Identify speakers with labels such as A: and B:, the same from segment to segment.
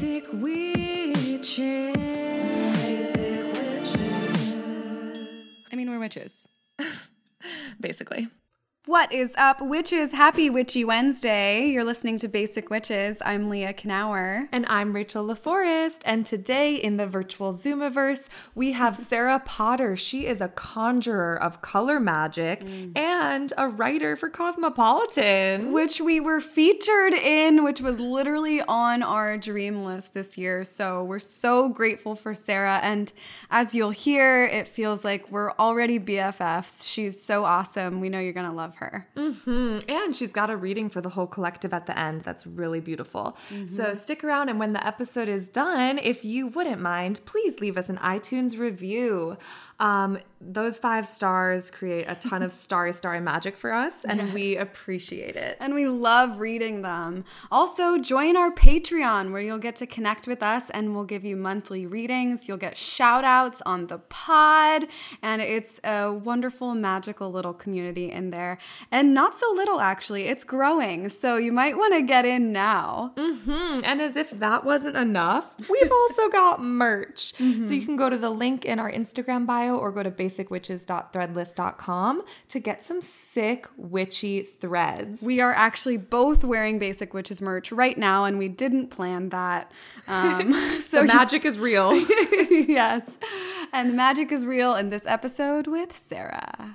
A: Basic witches.
B: I mean, we're witches. Basically.
C: What is up, witches? Happy Witchy Wednesday. You're listening to Basic Witches. I'm Leah Knauer.
B: And I'm Rachel LaForest. And today in the virtual Zoomiverse, we have Sarah Potter. She is a conjurer of color magic mm. and a writer for Cosmopolitan.
C: Which we were featured in, which was literally on our dream list this year. So we're so grateful for Sarah. And as you'll hear, it feels like we're already BFFs. She's so awesome. We know you're going to love her.
B: hmm And she's got a reading for the whole collective at the end. That's really beautiful. So stick around, and when the episode is done, if you wouldn't mind, please leave us an iTunes review. Um, those five stars create a ton of starry, starry magic for us, and we appreciate it.
C: And we love reading them. Also, join our Patreon where you'll get to connect with us and we'll give you monthly readings. You'll get shout outs on the pod. And it's a wonderful, magical little community in there. And not so little, actually. It's growing. So you might want to get in now.
B: Hmm, And as if that wasn't enough, we've also got merch. So you can go to the link in our Instagram bio or go to basicwitches.threadless.com to get some sick witchy threads.
C: We are actually both wearing Basic Witches merch right now, and we didn't plan that. Um, so
B: magic is real.
C: yes. And the magic is real in this episode with Sarah.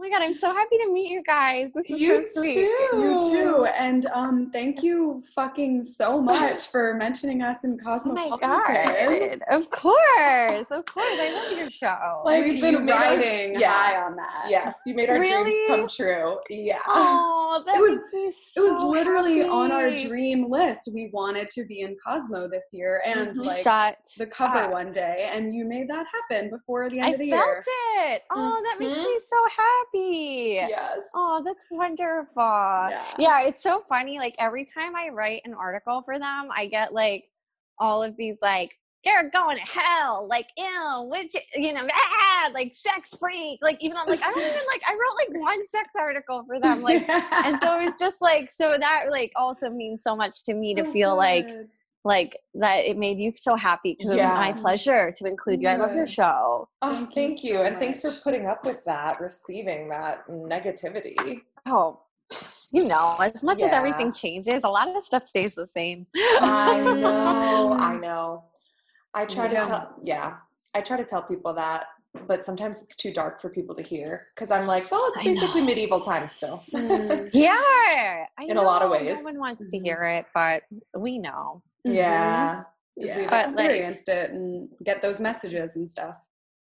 D: Oh my god, I'm so happy to meet you guys. This is
E: You
D: so sweet.
E: You too. And um, thank you fucking so much for mentioning us in Cosmo.
D: Oh my god. Of course. Of course. I love your show.
E: Like
F: We've
E: we've
F: been
E: been
F: made our-
E: riding
F: yeah.
E: high on that.
F: Yes, you made our dreams come true. Yeah.
D: oh, that
E: It was-
D: makes me
E: It was
D: so
E: literally on our dream list. We wanted to be in Cosmo this year and
F: Mhm.
E: like
D: Shut.
E: the cover
D: up.
E: one day, and you made that happen before the end
D: I
E: of the year.
D: I felt it. Oh, that makes me so happy.
F: Yes.
D: Oh, that's wonderful.
E: Yeah.
D: yeah, it's so funny. Like every time I write an article for them, I get like all of these like you're going to hell, like ew, which you know, ah, like sex freak. Like even I'm like I don't even like I wrote like one sex article for them, like, and so it's just like so that like also means so much to me to
E: Oh,
D: feel like. Like that it made you so happy because it was my pleasure to include you. I love your show.
F: Oh,
E: Thank
F: thank,
E: you so
F: And thanks for putting up with that, receiving that negativity.
D: Oh, you know, as much as everything changes, a lot of stuff stays the same.
F: I know. I know. I try to tell, yeah, I try to tell people that, but sometimes it's too dark for people to hear because I'm like, well, it's basically medieval times still.
E: Mm.
D: Yeah, I
F: In a lot of ways.
D: No one wants to
E: Mhm.
D: hear it, but we know.
F: Yeah. 'Cause
E: Yeah.
F: we've
D: But, like-
E: experienced it and get those messages and stuff.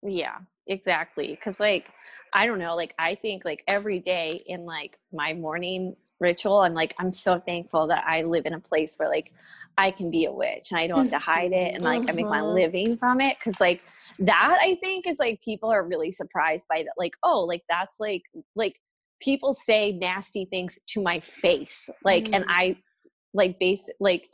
D: Yeah, exactly. Because, like, I don't know, like, I think, like, every day in, like, my morning ritual, I'm like, I'm so thankful that I live in a place where, like, I can be a witch and I don't have to hide it and, like, I make my
F: Mhm.
D: living from it. Because, like, that I think is, like, people are really surprised by that. Like, oh, like, that's, like, like, people say nasty things to my face. Like, and
E: Mm.
D: I, like, base, like,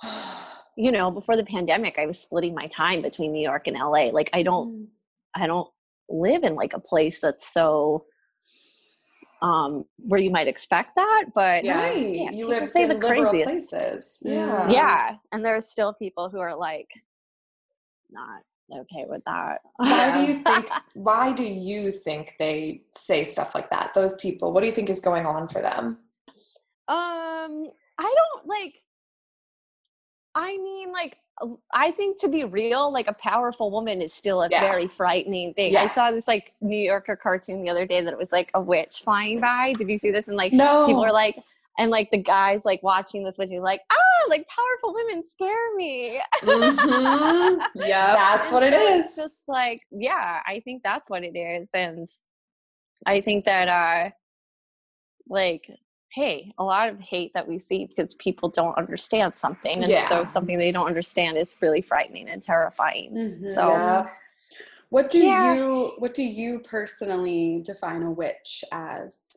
D: you know, before the pandemic, I was splitting my time between New York and LA. Like, I don't, I don't live in like a place that's so um where you might expect that, but
F: Yeah.
E: Right.
D: yeah,
F: you
D: people
F: live
D: say
F: in
D: the
F: liberal
D: craziest.
F: places.
E: Yeah.
F: Yeah.
D: yeah, and there's still people who are like not okay with that.
F: Why do you think why do you think they say stuff like that? Those people, what do you think is going on for them?
D: Um, I don't like. I mean, like, uh, I think to be real, like a powerful woman is still a
F: Yeah.
D: very frightening thing. I saw this like New Yorker cartoon the other day that it was like a witch flying by. Did you see this? And like
F: No.
D: people are like, and like the guys like watching this witch, are like, ah, like powerful women scare me.
F: Mhm.
E: Yeah.
F: That's what it
D: it's. Just like, yeah, I think that's what it is. And I think that, uh, like, hey, a lot of hate that we see because people don't understand something. And
F: Yeah.
D: so something they don't understand is really frightening and terrifying.
E: Mhm.
D: So,
F: Yeah.
E: What do
D: Yeah.
E: you what do you personally define a witch as?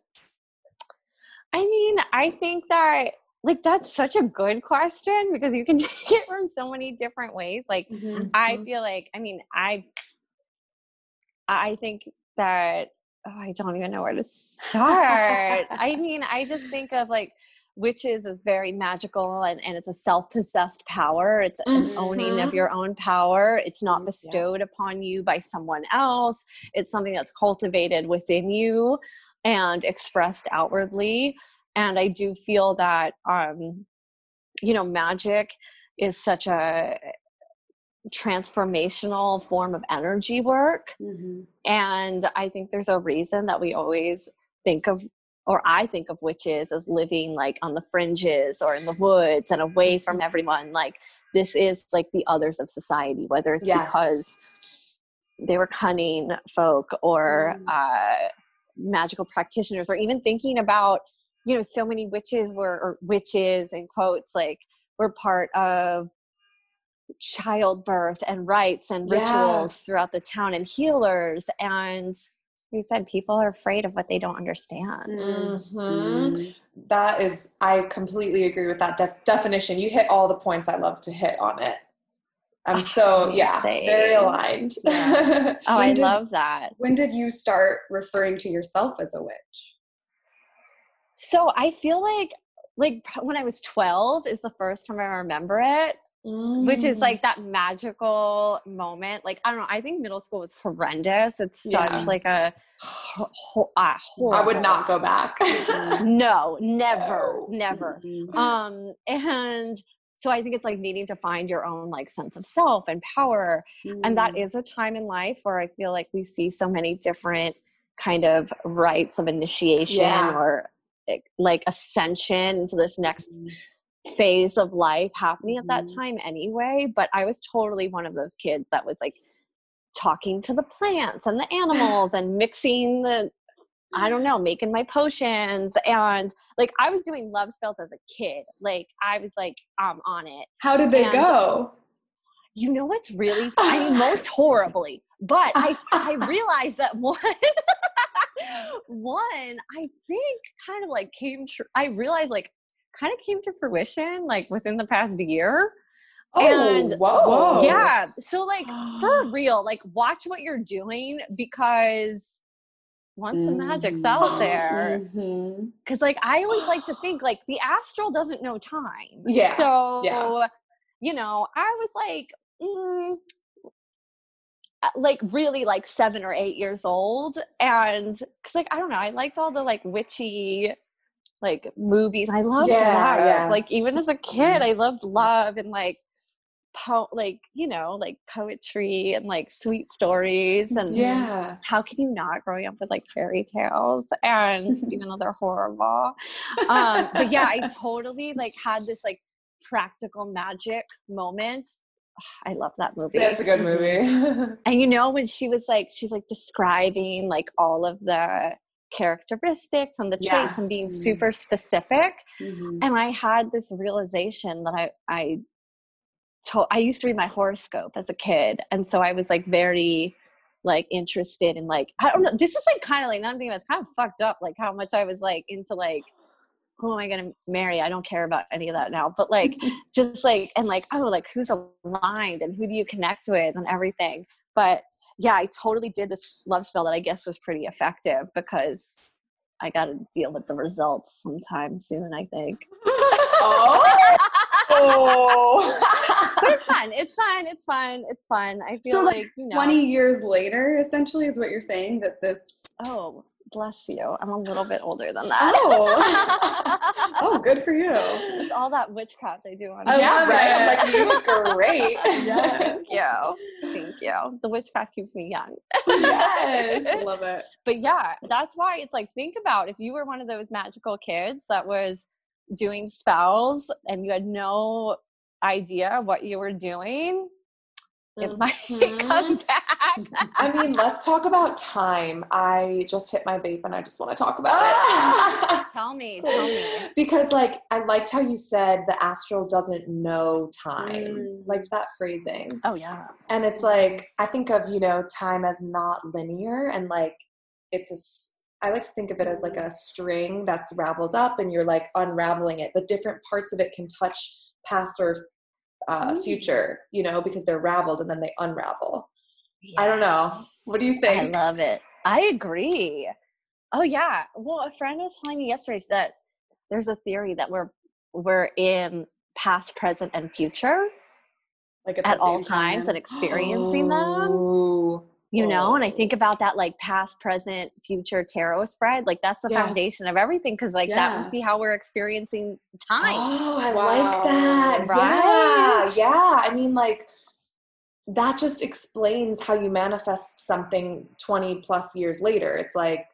D: I mean, I think that like that's such a good question because you can take it from so many different ways. Like I feel like I mean I I think that oh, I don't even know where to start. I mean, I just think of like witches is very magical and, and it's a self-possessed power it's an owning of
F: Mhm.
D: your own power it's not
C: yeah.
D: bestowed upon you by someone else it's something that's cultivated within you and expressed outwardly and i do feel that um you know magic is such a transformational form of energy work
C: Mhm.
D: and I think there's a reason that we always think of, or I think of witches as living like on the fringes or in the woods and away from everyone. Like, this is like the others of society, whether it's
F: Yes.
D: because they were cunning folk or
C: Mm.
D: uh, magical practitioners, or even thinking about, you know, so many witches were, or witches in quotes, like, were part of childbirth and rites and rituals
F: Yes.
D: throughout the town and healers and you said people are afraid of what they don't understand
C: Mm.
F: Mhm. That is, I completely agree with that def- definition. You hit all the points I love to hit on it. I'm so, yeah, very
D: Same.
F: aligned.
C: Yeah.
D: oh i
C: did-
D: love that
C: When did you start referring to yourself as a witch?
D: so i feel like like when i was 12 is the first time i remember it which is
F: Mm.
D: like that magical moment like i don't know i think middle school was horrendous it's such
F: Yeah.
D: like a ho- uh,
F: I would not go back.
D: no never
F: No.
D: never
C: Mhm.
D: um and so i think it's like needing to find your own like sense of self and power and that
C: Mm.
D: a time in life where i feel like we see so many different kind of rites of initiation
F: Yeah.
D: or like ascension into this next phase of life happening at that
C: Mhm.
D: time anyway but i was totally one of those kids that was like talking to the plants and the animals and mixing the I don't know, making my potions and like I was doing love spells as a kid. Like I was like um on it.
E: How did they
D: And-
E: go?
D: You know what's really I mean, most horribly, but I I realized that one one I think kind of like came true. I realized like kind of came to fruition like within the past year.
F: Oh,
D: And-
F: whoa.
D: Yeah. So like for real, like watch what you're doing because once the magic's out there,
F: Mhm.
D: because like I always like to think like the astral doesn't know time.
F: Yeah,
D: So
F: yeah.
D: you know, I was like, mm, uh, like really like seven or eight years old, and because like I don't know, I liked all the like witchy like movies. I loved
F: Yeah,
D: love.
F: yeah.
D: Like even as a kid, I loved love and like po- like you know like poetry and like sweet stories and
F: Yeah.
D: how can you not growing up with like fairy tales and even though they're horrible um but yeah i totally like had this like practical magic moment i love that movie
F: That's a good movie.
D: and you know when she was like she's like describing like all of the characteristics and the traits and being super specific
C: Mhm.
D: and i had this realization that i i told i used to read my horoscope as a kid and so i was like very like interested in like i don't know this is like kind of like nothing it's kind of fucked up like how much i was like into like who am i going to marry i don't care about any of that now but like just like and like oh like who's aligned and who do you connect with and everything but yeah i totally did this love spell that i guess was pretty effective because i got to deal with the results sometime soon i think
F: oh.
D: but it's fine. It's fine. It's fine. It's fine. I feel
C: So, like,
D: like, you know.
C: 20 years later, essentially, is what you're saying that this.
D: Oh, bless you. I'm a little bit older than that.
C: Oh. Oh, good for you.
D: It's all that witchcraft I do on
C: I
F: yeah, right. I'm like, you look great.
C: Yes.
D: Thank you. Thank you. The witchcraft keeps me young.
F: Yes.
C: I love it.
D: But yeah, that's why it's like think about if you were one of those magical kids that was doing spells and you had no idea what you were doing, it might
F: Mhm.
D: come back.
F: I mean, let's talk about time. I just hit my vape and I just want to talk about it.
D: tell me, tell me.
F: because, like, I liked how you said the astral doesn't know time.
C: Mm.
F: Liked that phrasing.
D: Oh yeah.
F: And it's like, I think of, you know, time as not linear and like it's a, I like to think of it as like a string that's raveled up and you're like unraveling it, but different parts of it can touch past or uh,
C: Mm.
F: future, you know, because they're raveled and then they unravel. I don't know. What do you think?
D: I love it. I agree. Oh yeah. Well, a friend was telling me yesterday that there's a theory that we're we're in past, present, and future
E: Like at,
D: at all
E: time.
D: times and experiencing them. You know, and I
F: Oh.
D: think about that like past, present, future tarot spread. Like that's the
F: Yeah.
D: foundation of everything because like that must be how we're experiencing time.
F: Oh, I
E: Wow.
F: like that.
D: Right?
F: Yeah, yeah. I mean, like, that just explains how you manifest something 20 plus years later. It's like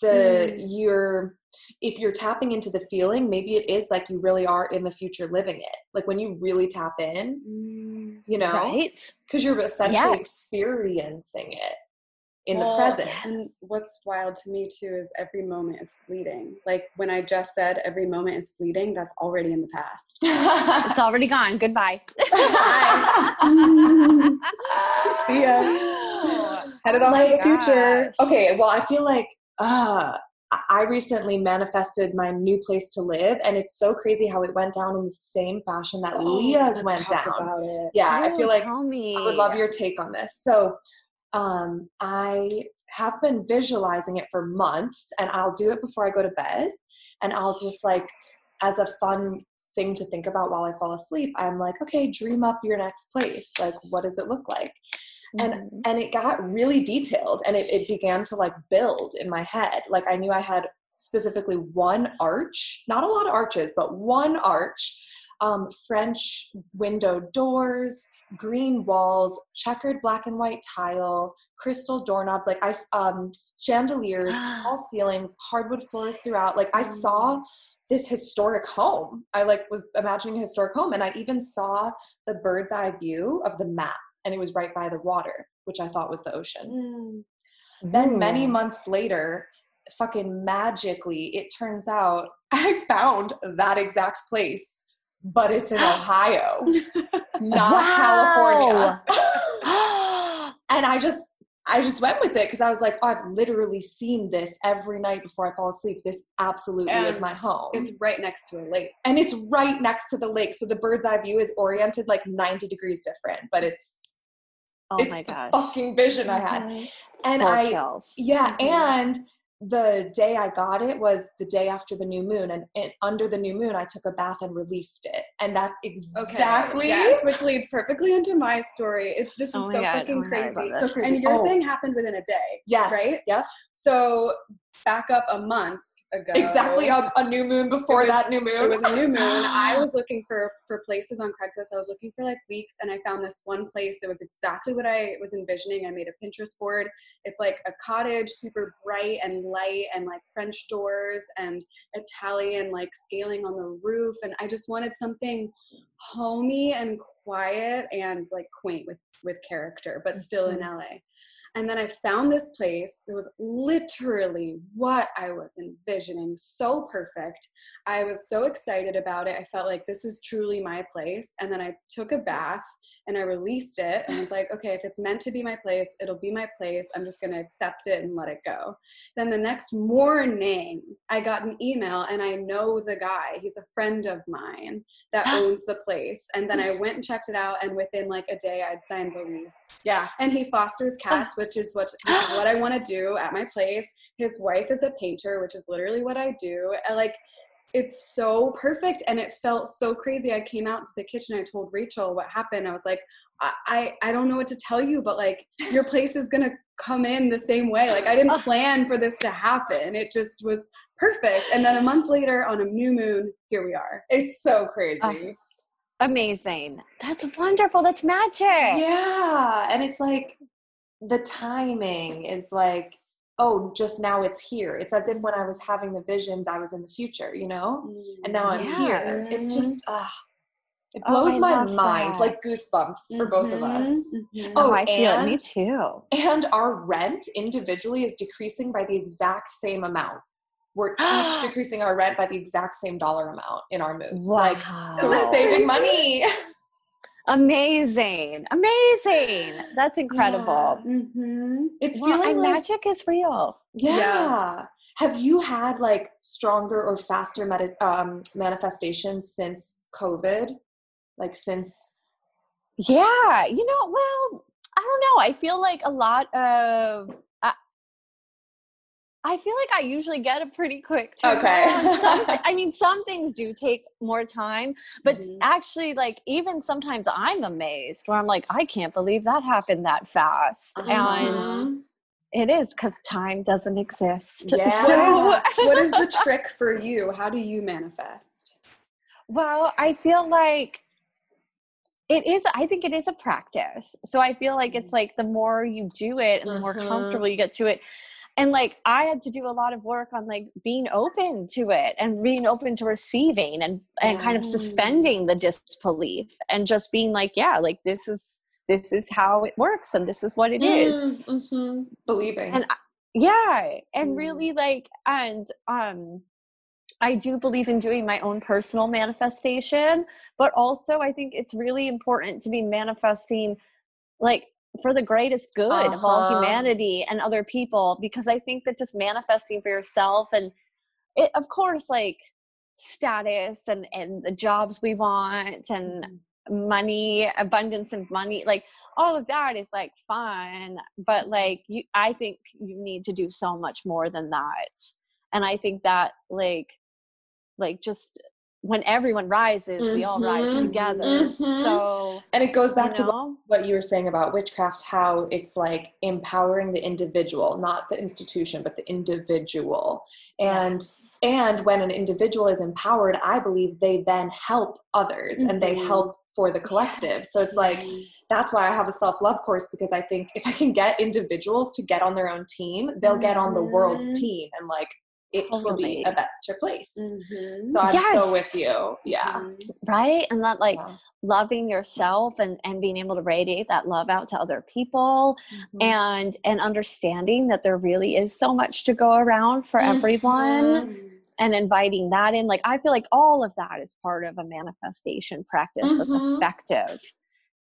F: the you're if you're tapping into the feeling, maybe it is like you really are in the future living it. Like when you really tap in,
E: Mm.
F: You know,
D: Right?
F: because you're essentially
D: Yes.
F: experiencing it in
E: Well,
F: the present.
E: And what's wild to me too is every moment is fleeting. Like when I just said every moment is fleeting, that's already in the past.
D: It's already gone. Goodbye.
E: See ya. Headed off
F: Like,
E: to the future.
F: okay well i feel like uh I- recently manifested my new place to live and it's so crazy how it went down in the same fashion that leah's
E: Let's
F: went down
E: About it.
F: yeah i feel like
D: me.
F: i would love your take on this so um i have been visualizing it for months and i'll do it before i go to bed and i'll just like as a fun thing to think about while i fall asleep i'm like okay dream up your next place like what does it look like and
D: Mhm.
F: and it got really detailed and it, it began to like build in my head. Like i knew i had specifically one arch not a lot of arches but one arch um, french window doors green walls checkered black and white tile crystal doorknobs like i um, chandeliers tall ceilings hardwood floors throughout. Like i saw this historic home. I like was imagining a historic home and i even saw the bird's eye view of the map and it was right by the water, which I thought was the ocean. Mm. Then many months later, fucking magically, it turns out I found that exact place, but it's in Ohio, not California. and I just I just went with it because I was like, oh, I've literally seen this every night before I fall asleep. This absolutely is my home.
E: It's right next to a lake.
F: and it's right next to the lake. So the bird's eye view is oriented like 90 degrees different, but it's
D: oh
F: it's
D: my
F: the
D: gosh.
F: fucking vision I had.
D: Mhm.
F: And
D: Full
F: I
D: chills.
F: yeah,
E: Mhm.
F: and the day I got it was the day after the new moon, and it, under the new moon, I took a bath and released it, and that's exactly
E: Yes, which leads perfectly into my story. It, this is
D: Oh
E: so
D: God,
E: fucking
D: oh my God,
E: crazy.
F: so crazy.
E: And your
F: Oh,
E: thing happened within a day.
F: yes,
E: right?
F: Yeah,
E: So back up a month ago.
F: exactly. A, a new moon before
E: was-
F: that new moon.
E: It was a new moon. I was looking for for places on Craigslist. I was looking for like weeks, and I found this one place that was exactly what I was envisioning. I made a Pinterest board. It's like a cottage, super bright and light, and like French doors and Italian like scaling on the roof. And I just wanted something homey and quiet and like quaint with with character, but still in mm-hmm. LA. And then I found this place that was literally what I was envisioning. So perfect. I was so excited about it. I felt like this is truly my place. And then I took a bath and I released it and was like, okay, if it's meant to be my place, it'll be my place. I'm just going to accept it and let it go. Then the next morning, I got an email and I know the guy. He's a friend of mine that owns the place. And then I went and checked it out. And within like a day, I'd signed the lease
F: yeah.
E: and he fosters cats which is what which is what i want to do at my place his wife is a painter which is literally what i do and like it's so perfect and it felt so crazy i came out to the kitchen i told rachel what happened i was like I, I don't know what to tell you, but like your place is gonna come in the same way. Like I didn't plan for this to happen. It just was perfect. And then a month later on a new moon, here we are.
F: It's so crazy.
D: Amazing. That's wonderful. That's magic.
F: yeah, and it's like the timing is like, oh, just now it's here. It's as if when I was having the visions, I was in the future, you know. And now I'm
D: Yeah.
F: here. It's just ah, it
D: Oh,
F: blows
D: I
F: my mind,
D: that.
F: like goosebumps for both of us.
E: Mhm.
D: Oh,
F: Oh,
D: I feel it. Me too.
F: And our rent individually is decreasing by the exact same amount. We're each decreasing our rent by the exact same dollar amount in our moves. Like, so we're saving money.
D: Amazing. Amazing. That's incredible.
E: Mhm.
F: It's
D: Well,
F: feeling like
D: magic is real.
F: Yeah.
E: Yeah.
F: Have you had like stronger or faster um, manifestations since COVID? Like since
D: Yeah, you know, well, I don't know. I feel like a lot of I, feel like I usually get a pretty quick
F: Okay.
D: Some, I mean, some things do take more time, but
E: Mhm.
D: actually, like even sometimes I'm amazed where I'm like, I can't believe that happened that fast, and
F: Mhm.
D: it is because time doesn't exist.
F: Yeah.
D: So,
E: What is, the trick for you? How do you manifest?
D: well, I feel like it is. I think it is a practice. So I feel like it's like the more you do it, and the more
F: Mhm.
D: comfortable you get to it. And like I had to do a lot of work on like being open to it and being open to receiving and and kind of suspending the disbelief and just being like, yeah, like this is this is how it works and this is what it is.
F: Mm-hmm. Believing.
D: And I- yeah and
E: Mm.
D: really like and um i do believe in doing my own personal manifestation but also i think it's really important to be manifesting like for the greatest good of all
F: Uh-huh.
D: humanity and other people because i think that just manifesting for yourself and it of course like status and and the jobs we want and
F: Mm-hmm.
D: money abundance of money like all of that is like fun but like you i think you need to do so much more than that and i think that like like just when everyone rises we all rise
F: Mhm.
D: together
F: Mhm.
D: so
F: and it goes back
D: you
F: to what you were saying about witchcraft how it's like empowering the individual not the institution but the individual and and when an individual is empowered i believe they then help others and they
E: Mhm.
F: help for the collective so it's like that's why i have a self-love course because i think if i can get individuals to get on their own team they'll get on the world's
E: Mhm.
F: team and like it will be a better place
E: Mhm.
F: so i'm so with you yeah
E: Mhm.
D: right and that like
F: Yeah.
D: loving yourself and and being able to radiate that love out to other people
F: Mm-hmm.
D: and and understanding that there really is so much to go around for everyone
E: Mhm.
D: and inviting that in like i feel like all of that is part of a manifestation practice that's
F: Mhm.
D: effective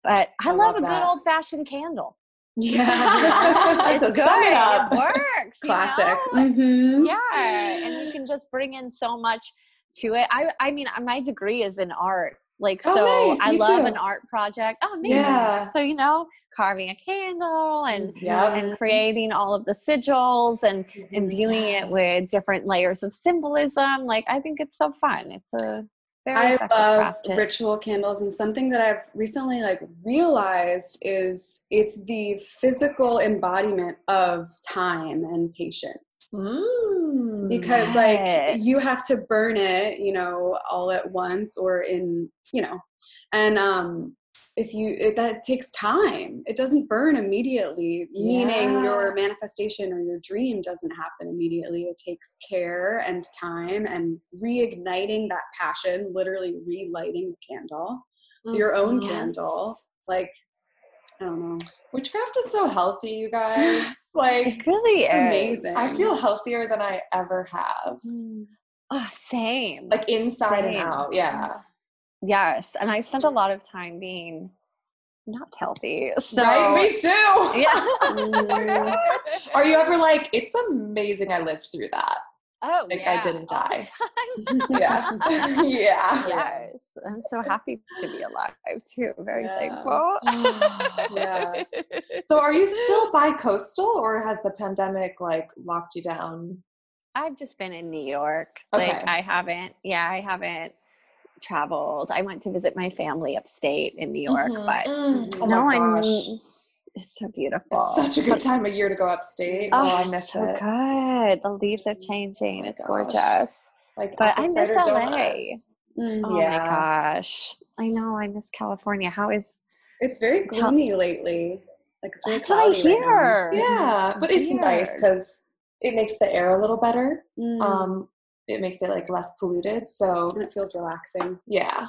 D: but i,
F: I
D: love,
F: love
D: a
F: that.
D: good old fashioned candle
F: Yeah.
D: it's good
F: it
D: works you
E: Classic.
D: know?
E: Mhm.
D: yeah and you can just bring in so much to it i i mean my degree is in art like
F: Oh,
D: so
F: nice.
D: i
F: Me
D: love
F: too.
D: an art project oh amazing.
F: Yeah.
D: so you know carving a candle and
F: Yep.
D: and creating all of the sigils and imbuing it with different layers of symbolism like i think it's so fun it's a very
E: I love
D: craft.
E: ritual candles, and something that I've recently like realized is it's the physical embodiment of time and patience.
F: Mm.
E: Because like you have to burn it, you know, all at once or in, you know, and um if you it, that takes time it doesn't burn immediately meaning your manifestation or your dream doesn't happen immediately it takes care and time and reigniting that passion literally relighting the candle your own
D: Yes.
E: candle like i don't know
F: Witchcraft is so healthy, you guys. Like,
D: it really is
E: amazing.
F: I feel healthier than I ever have.
D: oh, same
F: Like inside and out. Yeah.
D: Yes and i spent a lot of time being not healthy so
F: right? Me too.
D: yeah
F: Are you ever like, it's amazing I lived through that?
D: oh
F: Like, I didn't die. Yeah. yeah.
D: yes i'm so happy to be alive too very
E: Yeah.
D: thankful
E: Yeah.
F: So are you still bi-coastal or has the pandemic like locked you down?
D: I've just been in New York. Like
F: Okay.
D: I haven't, yeah, I haven't traveled. I went to visit my family upstate in New York,
F: Mhm.
D: but
F: Mm. oh
D: no,
F: my
D: I'm.
F: gosh.
D: It's so beautiful.
F: It's such a good time of year to go upstate.
D: Oh,
F: Oh, I miss it.
D: so
F: it.
D: good. The leaves are changing.
F: my
D: it's
F: gosh.
D: gorgeous.
F: Like
D: But I miss
F: cider
D: LA.
F: donuts.
E: Mm.
D: Oh
F: Yeah.
D: my gosh. I know. I miss California. How is
E: it's very
D: Tell-
E: gloomy lately like it's very
D: that's what I
E: cloudy right now.
D: hear?
F: Yeah, but it's nice because it makes the air a little better.
E: Mm.
F: Um, it makes it like less polluted. So
E: and it feels relaxing
F: yeah,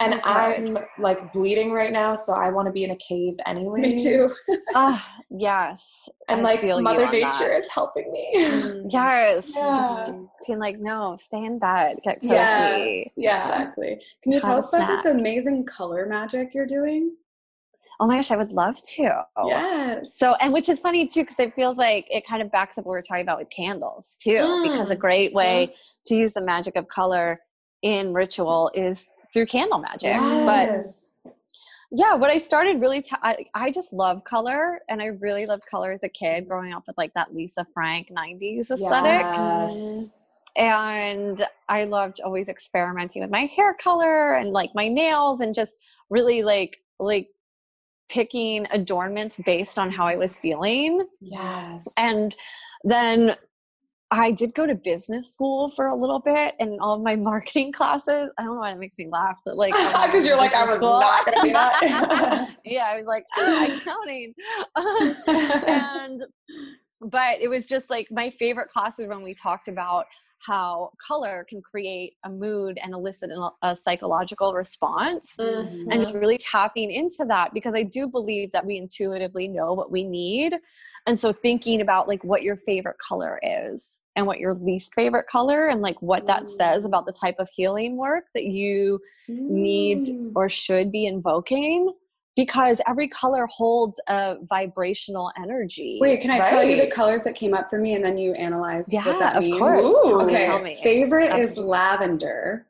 F: and
D: Oh,
F: I'm like bleeding right now, so I want to be in a cave anyway.
E: me too
D: Ah, yes.
F: And
D: I
F: like
D: feel
F: Mother
D: on
F: Nature
D: that.
F: is helping me.
D: Yes.
F: Yeah.
D: Just being like, no, stay in bed. Get cozy.
F: Yeah. yeah.
E: Exactly. Can you
D: Have
E: tell
D: a
E: us about this amazing color magic you're doing?
D: Oh my gosh, I would love to.
E: Yes.
D: So, and which is funny too, because it feels like it kind of backs up what we are talking about with candles too, because a
F: Mm.
D: great way to use the magic of color in ritual is through candle magic. But yeah, what I started really, t- I, I just love color and I really loved color as a kid growing up with like that Lisa Frank 90s aesthetic.
F: Yes.
D: And I loved always experimenting with my hair color and like my nails and just really like, like picking adornments based on how I was feeling.
F: Yes.
D: And then I did go to business school for a little bit and all of my marketing classes. I don't know why that makes me laugh, but like
F: because you're like, I was
D: school-
F: not gonna do that.
D: yeah, I was like, ah, accounting. and but it was just like my favorite classes when we talked about how color can create a mood and elicit a, psychological response
F: Mm-hmm.
D: and just really tapping into that because I do believe that we intuitively know what we need. And so thinking about like what your favorite color is and what your least favorite color and like what that says about the type of healing work that you need
F: Mm.
D: or should be invoking because every color holds a vibrational energy.
E: Wait, can I tell you the colors that came up for me and then you analyze
D: yeah,
E: what that
D: of
E: means?
D: course. Tell me,
E: Okay,
D: tell me.
E: favorite is
D: Absolutely.
E: lavender.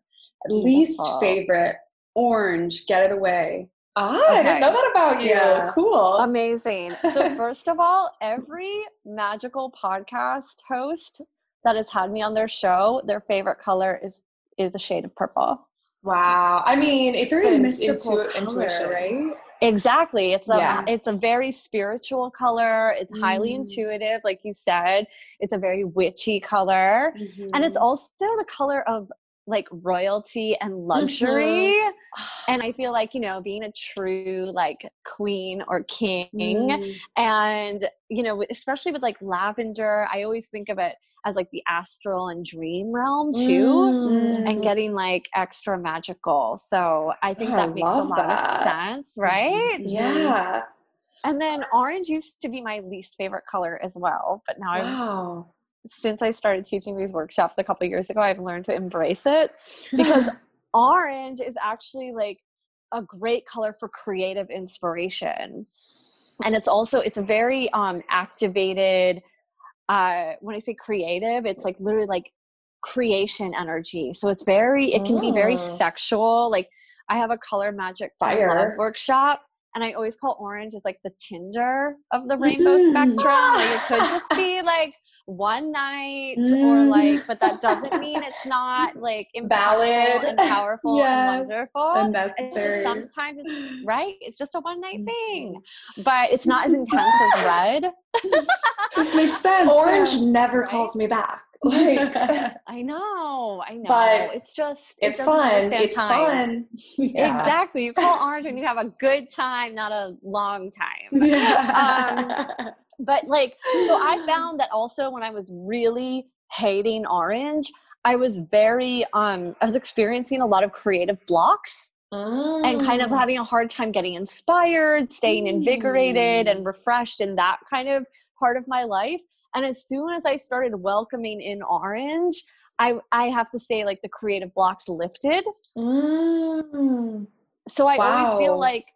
E: Least favorite, orange. Get it away.
F: Ah, I didn't know that about you.
E: Yeah.
F: Cool.
D: Amazing. So, first of all, every magical podcast host that has had me on their show, their favorite color is is a shade of purple.
F: wow. I mean,
E: It's,
F: it's,
E: very mystical
F: intu-
E: color,
F: intuition.
E: right?
D: Exactly. It's a
F: Yeah.
D: it's a very spiritual color. It's highly
E: Mm.
D: intuitive, like you said. It's a very witchy color. And it's
E: Mhm.
D: also the color of like royalty and luxury. And I feel like, you know, being a true like queen or king
E: Mm.
D: and you know especially with like lavender i always think of it as like the astral and dream realm too
F: Mm.
D: and getting like extra magical so i think
F: Oh, I
D: that makes a lot
F: that.
D: of sense right
F: Yeah.
D: and then orange used to be my least favorite color as well but now
F: Wow.
D: Since i started teaching these workshops a couple years ago i've learned to embrace it because orange is actually like a great color for creative inspiration and it's also it's a very um activated uh when i say creative it's like literally like creation energy so it's very it can be very
F: Mm.
D: sexual like i have a color magic
F: Fire.
D: love workshop and i always call orange as like the tinder of the rainbow spectrum like it could just be like one night or
E: Mm.
D: like but that doesn't mean it's not like impactful
F: Valid.
D: and powerful
E: Yes,
D: and wonderful
E: and
D: it's
E: necessary.
D: sometimes it's right it's just a one night thing
F: Mm-hmm.
D: but it's not as intense as red
E: This makes sense.
F: Orange
E: yeah.
F: never
D: Right?
F: calls me back. Like,
D: i know i know
F: But
D: it's just it
F: it's fun. It's
D: time.
F: fun. Yeah.
D: exactly you call orange and you have a good time not a long time
E: Yeah.
D: But like so i found that also when i was really hating orange i was very um i was experiencing a lot of creative blocks and kind of
F: Mm.
D: having a hard time getting inspired, staying invigorated
E: Mm.
D: and refreshed in that kind of part of my life. And as soon as I started welcoming in orange, I I have to say like the creative blocks lifted.
F: Mm.
D: So I always feel like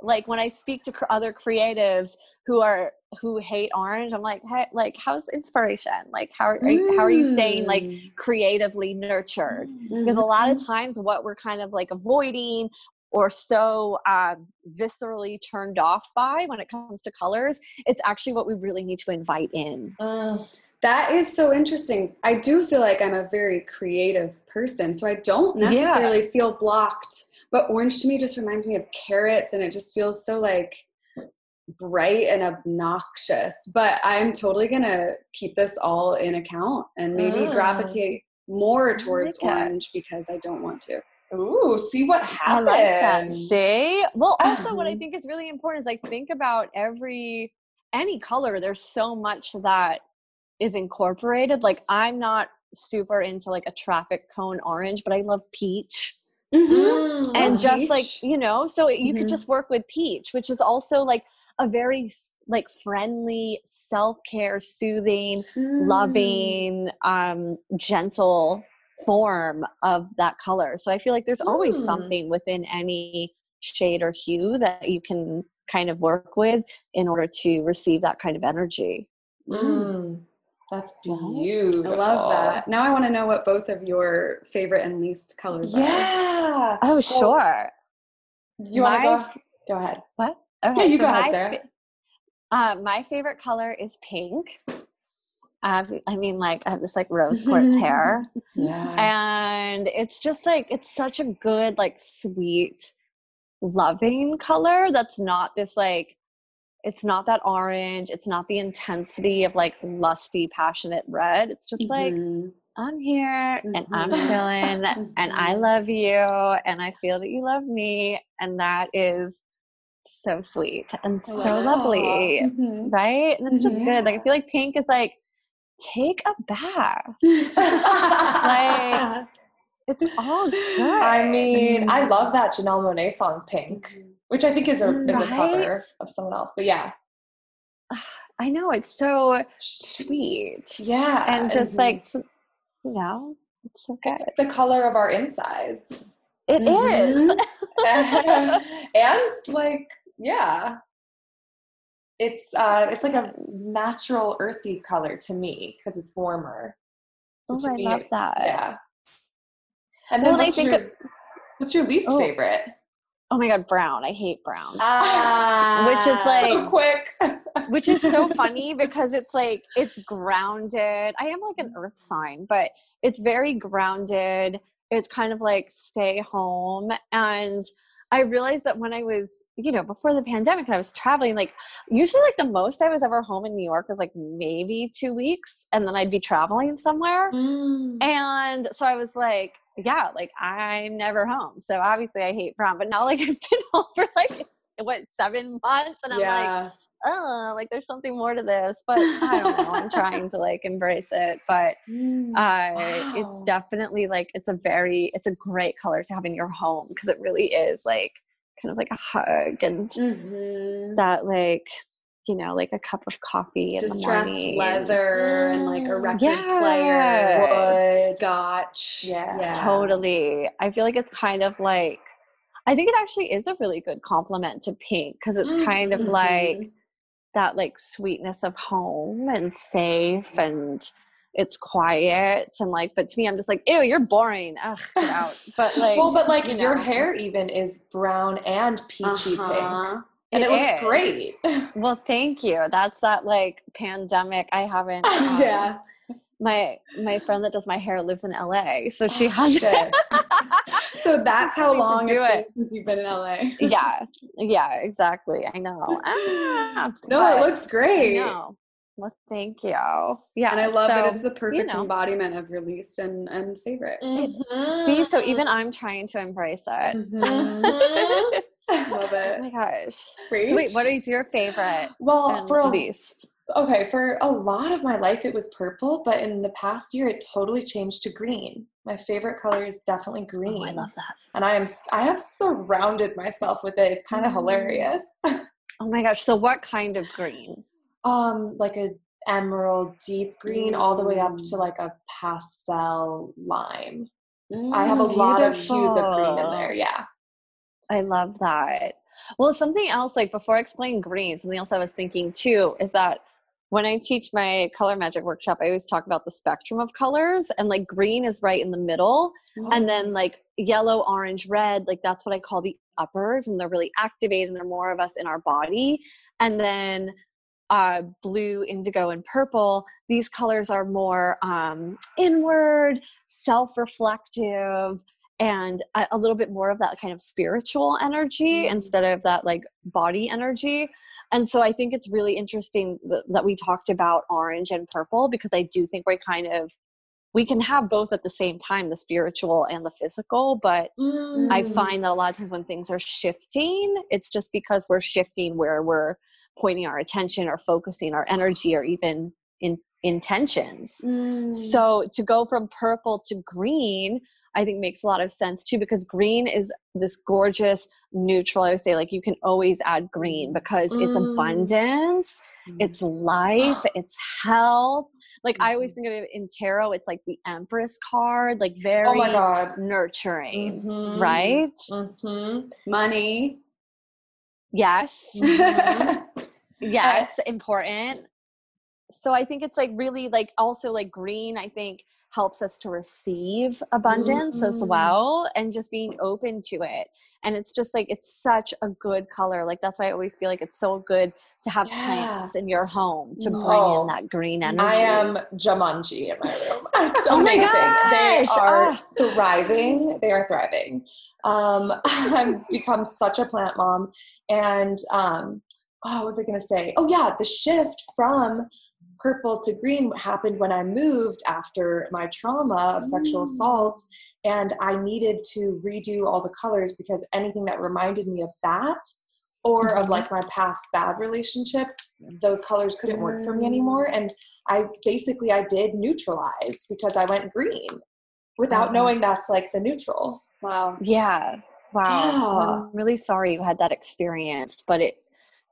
D: like when I speak to other creatives who are who hate orange, I'm like, hey, like how's inspiration? Like how are, you, how are you staying like
E: Mm.
D: creatively nurtured? because a lot
E: Mm-hmm.
D: of times what we're kind of like avoiding or so um, viscerally turned off by when it comes to colors it's actually what we really need to invite in
F: Mm.
E: That is so interesting. I do feel like I'm a very creative person, so I don't
D: Yeah.
E: necessarily feel blocked. But orange to me just reminds me of carrots, and it just feels so like bright and obnoxious. But I'm totally gonna keep this all in account and maybe
F: Mm.
E: gravitate more towards
D: like it.
E: orange because I don't want to.
F: Ooh, see what
D: i
F: happens.
D: like see well also what i
E: Mhm.
D: think is really important is like think about every any color there's so much that is incorporated like i'm not super into like a traffic cone orange but i love peach
F: Mm.
D: and
E: Love
D: just like you know so it- you could
E: Mhm.
D: just work with peach which is also like a very like friendly self-care soothing
E: Mm.
D: loving um gentle form of that color so i feel like there's always
F: Mm.
D: something within any shade or hue that you can kind of work with in order to receive that kind of energy
F: Mm. That's beautiful.
E: I love that. Now I want to know what both of your favorite and least colors are.
F: Yeah.
D: oh
F: Well,
D: sure
F: You want to go? Go ahead.
D: What?
F: Yeah, you go ahead, Sarah.
D: uh, my favorite color is pink. Um, I mean, like I have this like rose quartz hair,
F: Yes.
D: and it's just like it's such a good, like sweet, loving color. That's not this like. It's not that orange. It's not the intensity of like lusty, passionate red. It's just like
E: Mhm.
D: I'm here and I'm
E: Mhm.
D: chilling and I love you and I feel that you love me and that is so sweet and so
F: Wow.
D: lovely,
E: Mhm.
D: right? And it's just good. Like I feel like pink is like take a bath.
F: like,
D: It's all good.
F: I mean, I love that Janelle Monáe song "Pink," which I think is a is a cover of someone else. But yeah,
D: I know it's so sweet
F: yeah,
D: and just
E: Mhm.
D: like you know, it's so good.
F: the color of our insides,
D: It is.
E: Mhm.
F: and like yeah, it's uh, it's like a natural earthy color to me because it's warmer. So
D: Oh, I
F: me,
D: love that.
F: Yeah. And then
D: Well, I
F: what's
D: think
F: your
D: it-
F: what's your least
D: Oh.
F: favorite?
D: Oh my god, brown. I hate brown.
F: Ah,
D: Which is like-
F: so quick.
D: which is so funny because it's like it's grounded. I am like an earth sign, but it's very grounded. It's kind of like stay home and I realized that when I was, you know, before the pandemic and I was traveling, like usually like the most I was ever home in New York was like maybe two weeks and then I'd be traveling somewhere.
F: Mm.
D: And so I was like, yeah, like I'm never home. So obviously I hate brown, but now like I've been home for like what seven months and I'm like,
E: yeah.
D: Oh, like there's something more to this, but I don't know. I'm trying to like embrace it, but uh, it's definitely like it's a very, it's a great color to have in your home because it really is like kind of like a hug and
E: Mhm.
D: that like you know like a cup of coffee
E: distressed leather and like a record
D: Yeah.
E: player,
F: Wood.
E: scotch.
F: Yeah.
D: Totally. I feel like it's kind of like I think it actually is a really good compliment to pink because it's kind of
E: Mhm.
D: like that like sweetness of home and safe and it's quiet and like but to me I'm just like ew you're boring ugh get out but like
F: well, but like
D: you
F: your
D: know.
F: hair even is brown and peachy pink,
E: Uh-huh.
F: and it,
D: It
F: looks
D: is.
F: great.
D: well thank you that's that like pandemic I haven't um,
E: yeah.
D: My my friend that does my hair lives in LA so she
F: Oh,
D: has
F: it.
E: So that's how long it's been
D: it.
E: since you've been in LA.
D: yeah yeah exactly I know Ah,
E: No, it looks great.
D: Well, thank you. Yeah,
E: And I love that it's the perfect
D: know.
E: embodiment of your least and, and favorite.
F: Mhm.
D: See, so even I'm trying to embrace it.
E: Mhm.
F: Mhm.
E: love
D: oh
E: it.
D: my gosh. So wait, what is your favorite
F: well, for
D: least?
F: Okay, for a lot of my life it was purple, but in the past year it totally changed to green. My favorite color is definitely green.
D: Oh, I love that.
F: and I am I have surrounded myself with it. It's kind of
E: Mm.
F: hilarious.
D: Oh my gosh. So what kind of green?
F: um, like a emerald deep green, all the way up to
E: Mm.
F: like a pastel lime. I have a
E: Mm,
F: lot of hues of green in there. Yeah.
D: I love that. Well, something else, like before I explain green, something else I was thinking too is that when I teach my color magic workshop, I always talk about the spectrum of colors, and like green is right in the middle. and then like yellow orange red like that's what i call the uppers and they're really activated and they're more of us in our body and then uh, blue indigo and purple these colors are more um, inward self-reflective and a, a little bit more of that kind of spiritual energy
E: Mm.
D: instead of that like body energy and so i think it's really interesting th- that we talked about orange and purple because i do think we're kind of we can have both at the same time the spiritual and the physical but i
F: Mm.
D: find that a lot of times when things are shifting it's just because we're shifting where we're pointing our attention or focusing our energy or even in intentions
E: Mm.
D: so to go from purple to green i think makes a lot of sense too because green is this gorgeous neutral i would say like you can always add green because it's
F: Mm.
D: abundance it's life it's health like i always think of it in tarot it's like the empress card like very
F: Oh my god.
D: nurturing
F: Mhm.
D: right
F: Mhm.
E: money.
D: yes
F: Mhm.
D: yes important so i think it's like really like also like green i think helps us to receive abundance as
F: Mm.
D: well and just being open to it and it's just like it's such a good color like that's why i always feel like it's so good to have
F: Yeah.
D: plants in your home to bring
F: Oh.
D: in that green energy
F: I am Jumanji in my room. It's
D: Oh
F: amazing. they are
D: ah.
F: thriving. They are thriving. Um, I've become such a plant mom. And um, oh, what was I going to say? Oh, yeah, the shift from purple to green happened when I moved after my trauma of sexual
D: Mm.
F: assault. And I needed to redo all the colors because anything that reminded me of that or
D: Mm-hmm.
F: of like my past bad relationship, those colors couldn't work for
D: Mm.
F: me anymore. And I basically I did neutralize because I went green without
D: Mhm.
F: knowing that's like the neutral.
E: Wow.
D: Yeah. Wow.
F: Yeah.
D: I'm really sorry you had that experience, but it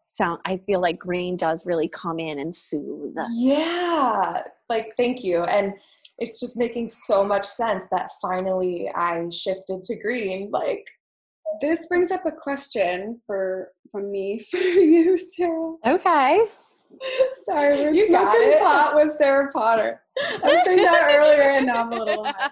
D: sound I feel like green does really come in and soothe.
F: Yeah. Like thank you. And it's just making so much sense that finally I shifted to green. Like
E: This brings up a question for from me for you, Sarah.
D: Okay.
E: Sorry, we're
F: You got
E: smoking pot with Sarah Potter. I was saying that earlier, and now I'm a little. mad.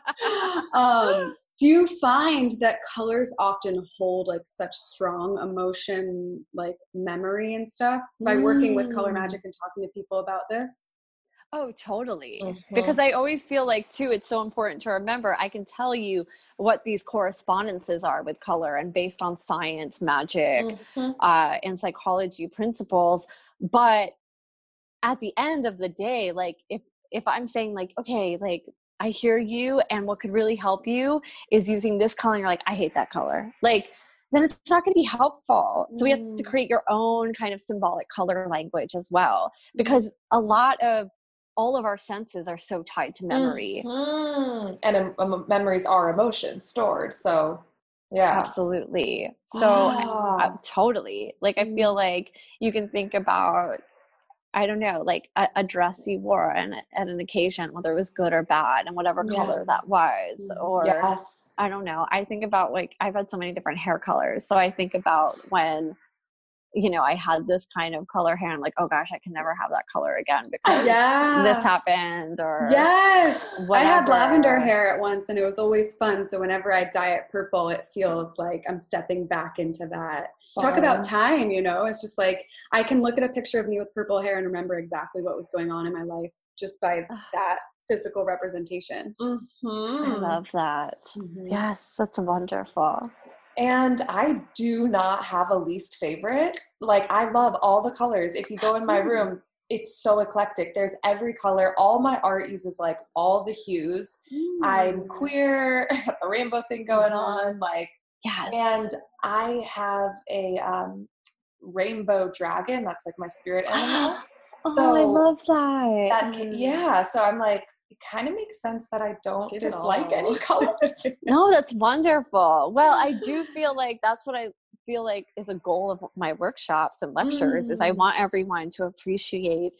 E: Um, do you find that colors often hold like such strong emotion, like memory and stuff, by working with color
F: Mm.
E: magic and talking to people about this?
D: Oh, totally.
F: Mm-hmm.
D: Because I always feel like too it's so important to remember I can tell you what these correspondences are with color and based on science, magic,
F: Mhm.
D: uh, and psychology principles but at the end of the day like if if i'm saying like okay like i hear you and what could really help you is using this color and you're like i hate that color like then it's not going to be helpful so we have to
F: Mm.
D: create your own kind of symbolic color language as well because a lot of all of our senses are so tied to memory
F: Mhm. And um, um, memories are emotions stored. So yeah.
D: absolutely so
F: Ah.
D: Uh, totally. Like I feel like you can think about, I don't know, like a, a dress you wore and at an occasion, whether it was good or bad, and whatever
F: Yeah.
D: color that was, mm, or
F: yes.
D: I don't know. I think about like I've had so many different hair colors, so I think about when. You know, I had this kind of color hair. and like, oh gosh, I can never have that color again because
E: Yeah.
D: this happened. Or
E: Yes. I had lavender hair at once and it was always fun. So whenever I dye it purple, it feels like I'm stepping back into that. Talk about time, you know? It's just like I can look at a picture of me with purple hair and remember exactly what was going on in my life just by that physical representation.
D: I
F: Mhm.
D: love that. Yes, that's wonderful.
F: And I do not have a least favorite. Like I love all the colors. If you go in my hmm. room, it's so eclectic. There's every color. All my art uses like all the hues. I'm hmm. queer, a rainbow thing going mm-hmm. on, like
D: Yes.
F: and I have a um rainbow dragon, that's like my spirit animal.
D: oh, I love that.
F: that can, mm. yeah, so I'm like it kind of makes sense that I don't
E: Get
F: dislike any colors.
D: No, that's wonderful. Well, I do feel like that's what I feel like is a goal of my workshops and lectures is I
F: Mm.
D: want everyone to appreciate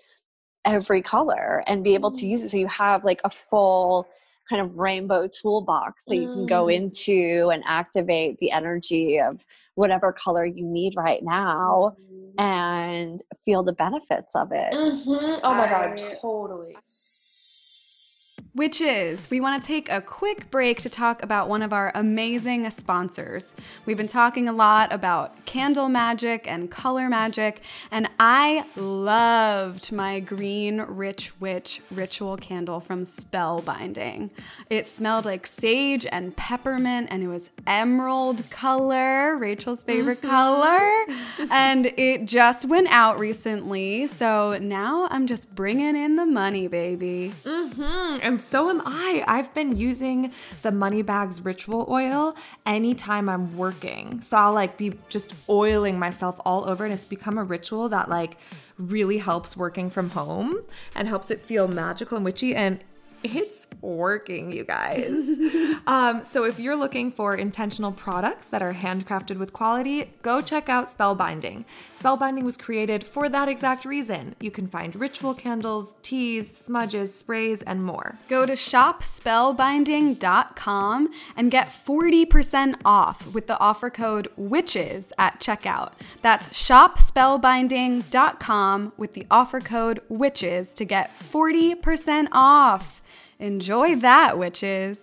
D: every color and be able to use it so you have like a full kind of rainbow toolbox that you can go
F: Mm.
D: into and activate the energy of whatever color you need right now and feel the benefits of it.
F: Mhm. Oh my god,
E: I-
F: totally.
C: Witches, we want to take a quick break to talk about one of our amazing sponsors. We've been talking a lot about candle magic and color magic, and I loved my green rich witch ritual candle from Spellbinding. It smelled like sage and peppermint, and it was emerald color, Rachel's favorite color. And it just went out recently, so now I'm just bringing in the money, baby.
B: Mm-hmm. And so am I. I've been using the money bags ritual oil anytime I'm working. So I'll like be just oiling myself all over, and it's become a ritual that like really helps working from home and helps it feel magical and witchy. And it's working, you guys. um, so if you're looking for intentional products that are handcrafted with quality, go check out Spellbinding. Spellbinding was created for that exact reason. You can find ritual candles, teas, smudges, sprays, and more.
C: Go to shopspellbinding.com and get 40% off with the offer code WITCHES at checkout. That's shopspellbinding.com with the offer code WITCHES to get 40% off. Enjoy that, witches.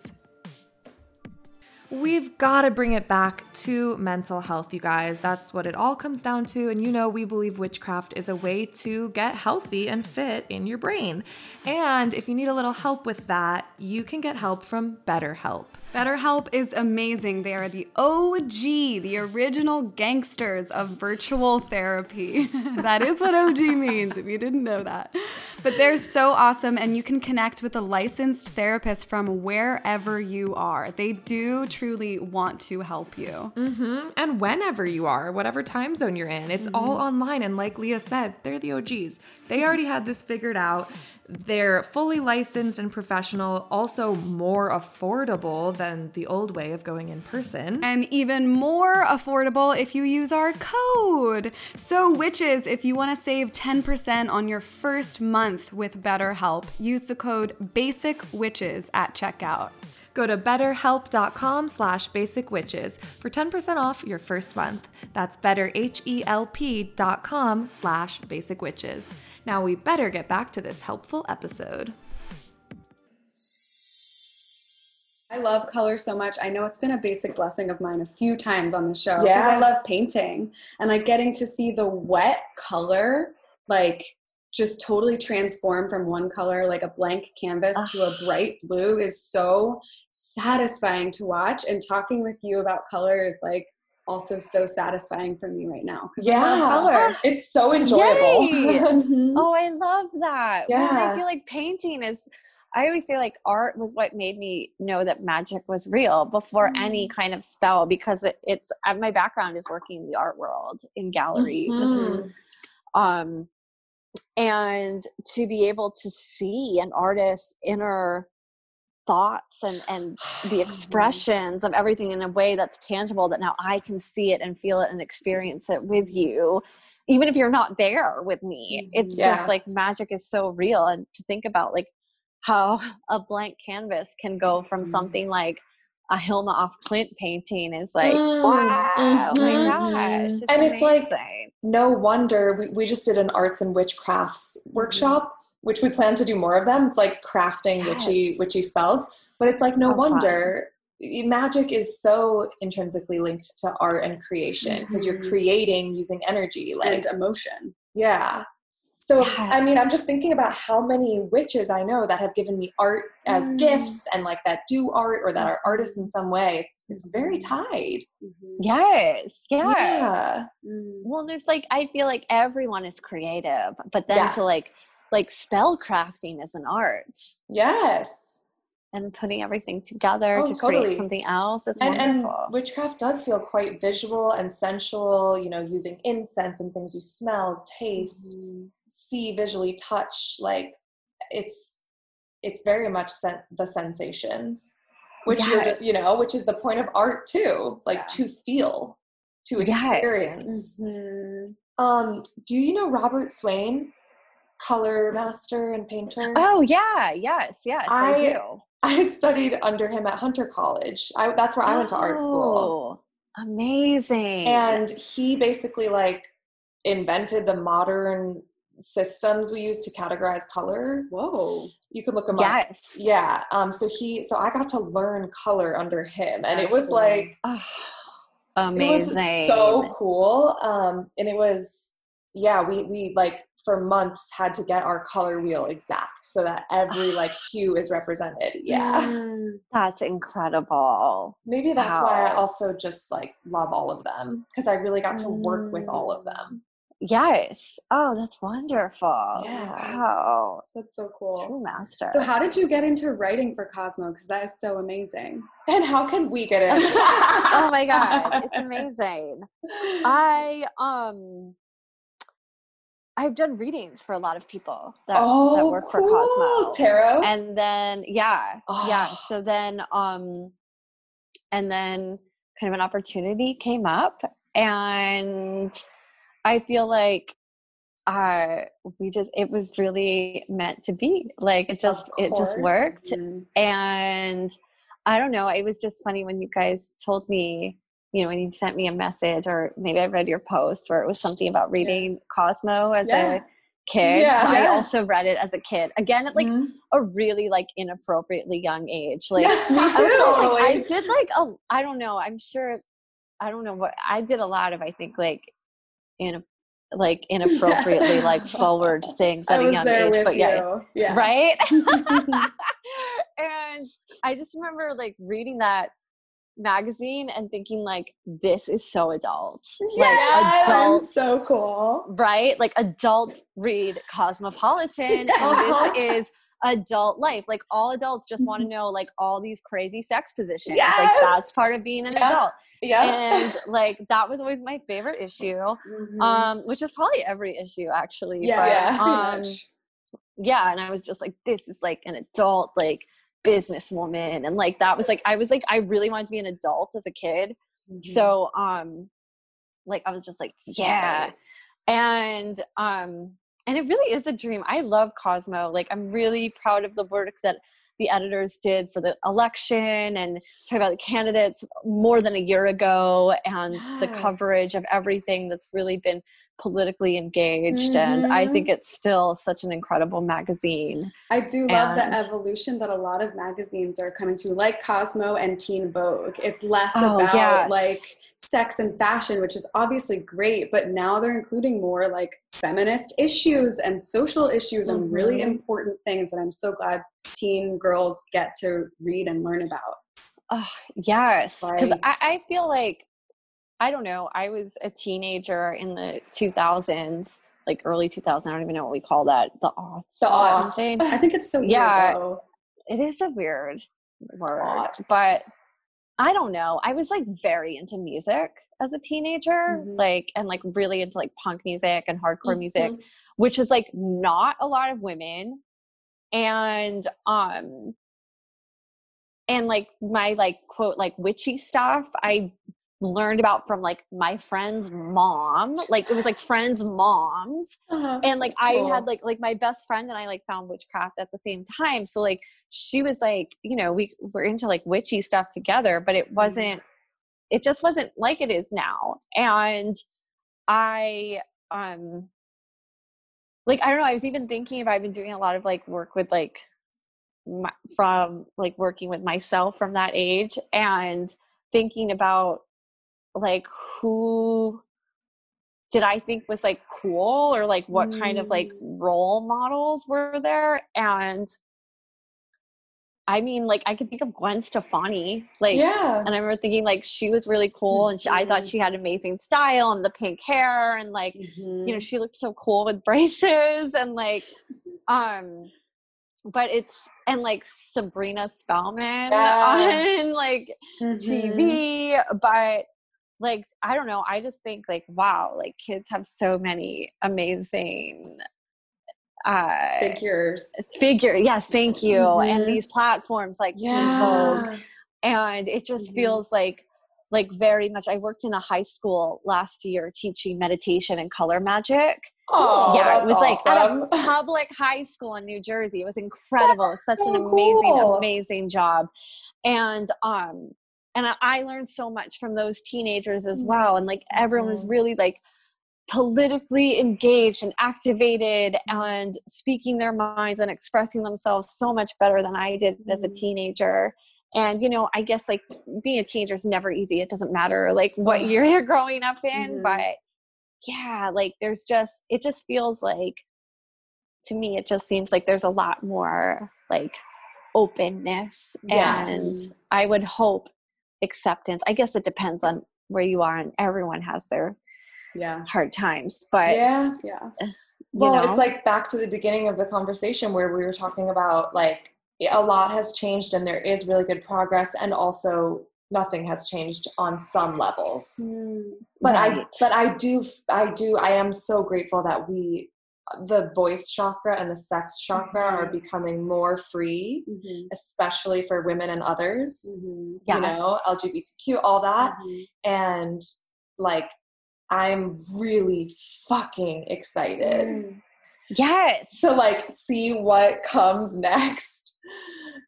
B: We've got to bring it back to mental health, you guys. That's what it all comes down to. And you know, we believe witchcraft is a way to get healthy and fit in your brain. And if you need a little help with that, you can get help from BetterHelp.
C: BetterHelp is amazing. They are the OG, the original gangsters of virtual therapy. that is what OG means, if you didn't know that. But they're so awesome, and you can connect with a licensed therapist from wherever you are. They do truly want to help you.
B: Mm-hmm. And whenever you are, whatever time zone you're in, it's mm-hmm. all online. And like Leah said, they're the OGs. They already had this figured out. They're fully licensed and professional, also more affordable than the old way of going in person.
C: And even more affordable if you use our code. So, witches, if you want to save 10% on your first month with BetterHelp, use the code BASICWitches at checkout.
B: Go to betterhelp.com slash basicwitches for 10% off your first month. That's betterhelp.com slash basicwitches. Now we better get back to this helpful episode.
E: I love color so much. I know it's been a basic blessing of mine a few times on the show because yeah. I love painting and like getting to see the wet color like just totally transform from one color like a blank canvas to a bright blue is so satisfying to watch. And talking with you about color is like also so satisfying for me right now
F: yeah. color it's so enjoyable.
D: Mm-hmm. oh i love that. Yeah well, i feel like painting is I always say like art was what made me know that magic was real before mm. any kind of spell because it, it's uh, my background is working in the art world in galleries mm-hmm. um and to be able to see an artist's inner thoughts and and the expressions of everything in a way that's tangible that now I can see it and feel it and experience it with you even if you're not there with me mm-hmm. it's yeah. just like magic is so real and to think about like how a blank canvas can go from mm-hmm. something like a Hilma af Klint painting is like, mm, wow, mm-hmm. oh my mm-hmm. gosh. It's
F: and it's like, no wonder we, we just did an arts and witchcrafts mm-hmm. workshop, which we plan to do more of them. It's like crafting yes. witchy, witchy spells, but it's like, no wonder. Fun. Magic is so intrinsically linked to art and creation because mm-hmm. you're creating using energy, like
E: and emotion.
F: Yeah. So, yes. I mean, I'm just thinking about how many witches I know that have given me art as mm. gifts and like that do art or that are artists in some way. It's it's very tied.
D: Mm-hmm. Yes. Yeah. yeah. Mm. Well, there's like I feel like everyone is creative, but then yes. to like like spell crafting is an art.
F: Yes
D: and putting everything together oh, to totally. create something else. It's
F: and,
D: wonderful.
F: And witchcraft does feel quite visual and sensual, you know, using incense and things you smell, taste, mm-hmm. see, visually touch. Like it's it's very much sen- the sensations, which yes. you're, you know, which is the point of art too, like yeah. to feel, to experience. Yes. Mm-hmm. Um, do you know Robert Swain? color master and painter.
D: Oh yeah, yes, yes, I, I do.
F: I studied under him at Hunter College. I, that's where I went to art school.
D: Oh, amazing.
F: And he basically like invented the modern systems we use to categorize color.
E: Whoa.
F: You could look him
D: yes.
F: up. Yeah. Um so he so I got to learn color under him and That's it was cool. like oh,
D: amazing.
F: It was so cool. Um and it was yeah, we we like for months had to get our color wheel exact so that every like hue is represented. Yeah. Mm,
D: that's incredible.
F: Maybe that's wow. why I also just like love all of them because I really got to work with all of mm. them.
D: Yes. Oh, that's wonderful. Yes. Wow.
E: That's so cool.
D: True master.
E: So how did you get into writing for Cosmo? Because that is so amazing.
F: And how can we get in?
D: oh my God. It's amazing. I um I've done readings for a lot of people that,
F: oh,
D: that work
F: cool.
D: for Cosmo.
F: Tarot.
D: And then yeah, oh. yeah. So then um and then kind of an opportunity came up and I feel like uh we just it was really meant to be. Like it just it just worked. Mm. And I don't know, it was just funny when you guys told me you know, when you sent me a message, or maybe I read your post where it was something about reading yeah. Cosmo as yeah. a kid.
F: Yeah.
D: I also read it as a kid. Again, at like
F: Mhm.
D: a really like inappropriately young age. Like
F: yes, me
D: I, was
F: too.
D: like. I did like a I don't know, I'm sure I don't know what I did a lot of I think like in like inappropriately like forward things at a young age. But yeah.
E: Yeah.
D: right? and I just remember like reading that magazine and thinking like this is so adult. Like adults
E: so cool.
D: right? Like adults read Cosmopolitan and this is adult life. Like all adults just want to know like all these crazy sex positions. Like
F: Mm-hmm.
D: That's part of being an
F: Yeah.
D: adult.
F: yeah.
D: And like that was always my favorite issue.
E: Mhm.
D: Um, which is probably every issue actually.
E: yeah,
D: but,
F: yeah,
D: um, yeah and i was just like this is like an adult like businesswoman and like that was like i was like i really wanted to be an adult as a kid.
F: Mm-hmm.
D: so um like i was just like yeah. And um and it really is a dream i love cosmo like i'm really proud of the work that the editors did for the election and talk about the candidates more than a year ago and the coverage of everything that's really been politically engaged and i
F: Mhm.
D: think it's still such an incredible magazine
E: I do love the evolution that a lot of magazines are coming to, like Cosmo and Teen Vogue. It's less
D: Oh,
E: about
D: yes.
E: like sex and fashion, which is obviously great, but now they're including more like feminist issues and social issues and really
D: Mhm.
E: important things that I'm so glad teen girls get to read and learn about.
D: Oh, yes. Because I,
E: Right.
D: I feel like, I don't know, I was a teenager in the 2000s, like early 2000s. I don't even know what we call that. The aughts.
F: The aughts.
E: I think it's so weird,
D: Yeah.
E: though.
D: It is a weird word.
F: Aughts.
D: But I don't know. I was like very into music as a teenager,
E: Mhm.
D: like, and like really into like punk music and hardcore music,
F: Mhm.
D: which is like not a lot of women. And, um, and like my like quote like witchy stuff i learned about from like my friend's mom like it was like friends moms
F: Uh-huh.
D: and like i had like like my best friend and i like found witchcraft at the same time so like she was like you know we were into like witchy stuff together but it wasn't it just wasn't like it is now and i um like i don't know i was even thinking if i've been doing a lot of like work with like my, from like working with myself from that age and thinking about like who did I think was like cool or like what kind of like role models were there and I mean like I could think of Gwen Stefani like
F: yeah.
D: and I remember thinking like she was really cool and she, I thought
E: Mhm.
D: she had amazing style and the pink hair and like you
E: Mm-hmm.
D: know she looked so cool with braces and like um but it's and like Sabrina Spellman
F: Yeah.
D: on like
E: Mm-hmm.
D: TV but like I don't know I just think like wow like kids have so many amazing uh
E: figures.
D: figure yes thank you and
E: Mhm.
D: these platforms like Teen Vogue and it just
E: Mhm.
D: feels like like very much i worked in a high school last year teaching meditation and color magic
F: Oh,
D: yeah it was like
F: awesome.
D: at a public high school in new jersey it was incredible was such an amazing
F: cool.
D: amazing job and um and I, learned so much from those teenagers as well and like everyone was
F: Mhm.
D: really like politically engaged and activated and speaking their minds and expressing themselves so much better than I did as a
E: Mhm.
D: teenager. And you know, I guess like being a teenager is never easy. It doesn't matter like what year you're growing up in,
E: Mhm.
D: but yeah, like there's just it just feels like to me it just seems like there's a lot more like openness
F: Yes.
D: and I would hope acceptance. I guess it depends on where you are and everyone has their
E: Yeah.
D: hard times, but
F: yeah.
E: Yeah.
F: Well,
D: know,
F: it's like back to the beginning of the conversation where we were talking about like a lot has changed and there is really good progress and also nothing has changed on some levels. But I but I do I do I am so grateful that we the voice chakra and the sex chakra are
E: Mhm.
F: becoming more free,
E: Mhm.
F: especially for women and others.
E: Mhm.
F: You know, LGBTQ, all that.
E: Mhm.
F: And like I'm really fucking excited mm.
D: yes.
F: to like see what comes next.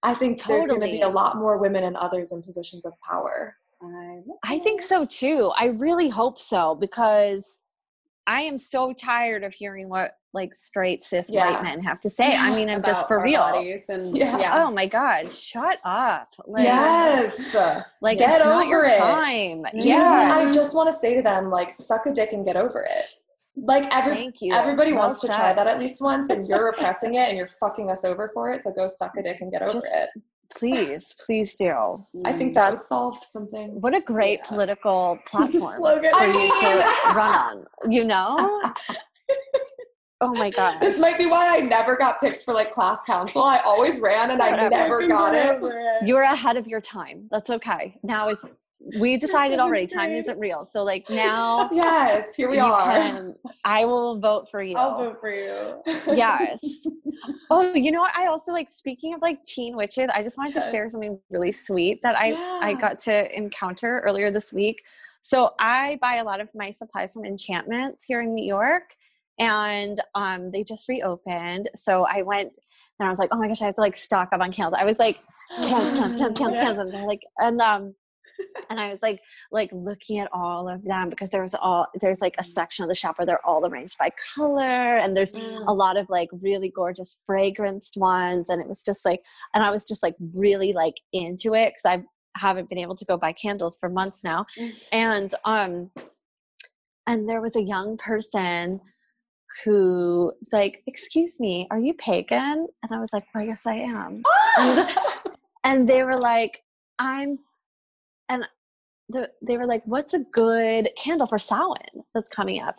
F: I think there's going to be a lot more women and others in positions of power.
E: I
D: I think so too. I really hope so because I am so tired of hearing what like straight cis
F: Yeah.
D: white men have to say. I mean, I'm just for real.
E: and
F: Yeah.
E: yeah.
D: Oh my god, shut up! Like,
F: yes.
D: like
F: Get
D: it's not
F: over
D: your
F: it.
D: time. Yeah,
F: I just want to say to them, like, suck a dick and get over it. Like every
D: thank you.
F: everybody
D: Well
F: wants to try that at least once, and you're repressing it and you're fucking us over for it. So go suck a dick and get over
D: Just-
F: it.
D: Please, please do.
F: I think that would solve some things.
D: What a great political platform
F: slogan.
D: for
F: I
D: you to run on. You know? Oh my god.
F: This might be why I never got picked for like class council. I always ran and I never got it.
D: You're ahead of your time. That's okay. Now it's we decided already. Time isn't real. So like now
F: Yes, here we are.
D: can I will vote for you.
E: I'll vote for you.
D: yes. Oh, you know what? I also like speaking of like teen witches, I just wanted to share something really sweet that I I got to encounter earlier this week. So I buy a lot of my supplies from Enchantments here in New York, and um, they just reopened. So I went and I was like, oh my gosh, I have to like stock up on candles. I was like, candles, candles, candles, candles, candles, and they're like, and um, and I was like, like looking at all of them because there was all there's like a section of the shop where they're all arranged by color, and there's a lot of like really gorgeous fragranced ones, and it was just like, and I was just like really like into it because I haven't been able to go buy candles for months now, and um, and there was a young person who was like, "Excuse me, are you pagan?" And I was like, "Well, yes, I am." and, and they were like, "I'm," and the, they were like, "What's a good candle for Samhain that's coming up?"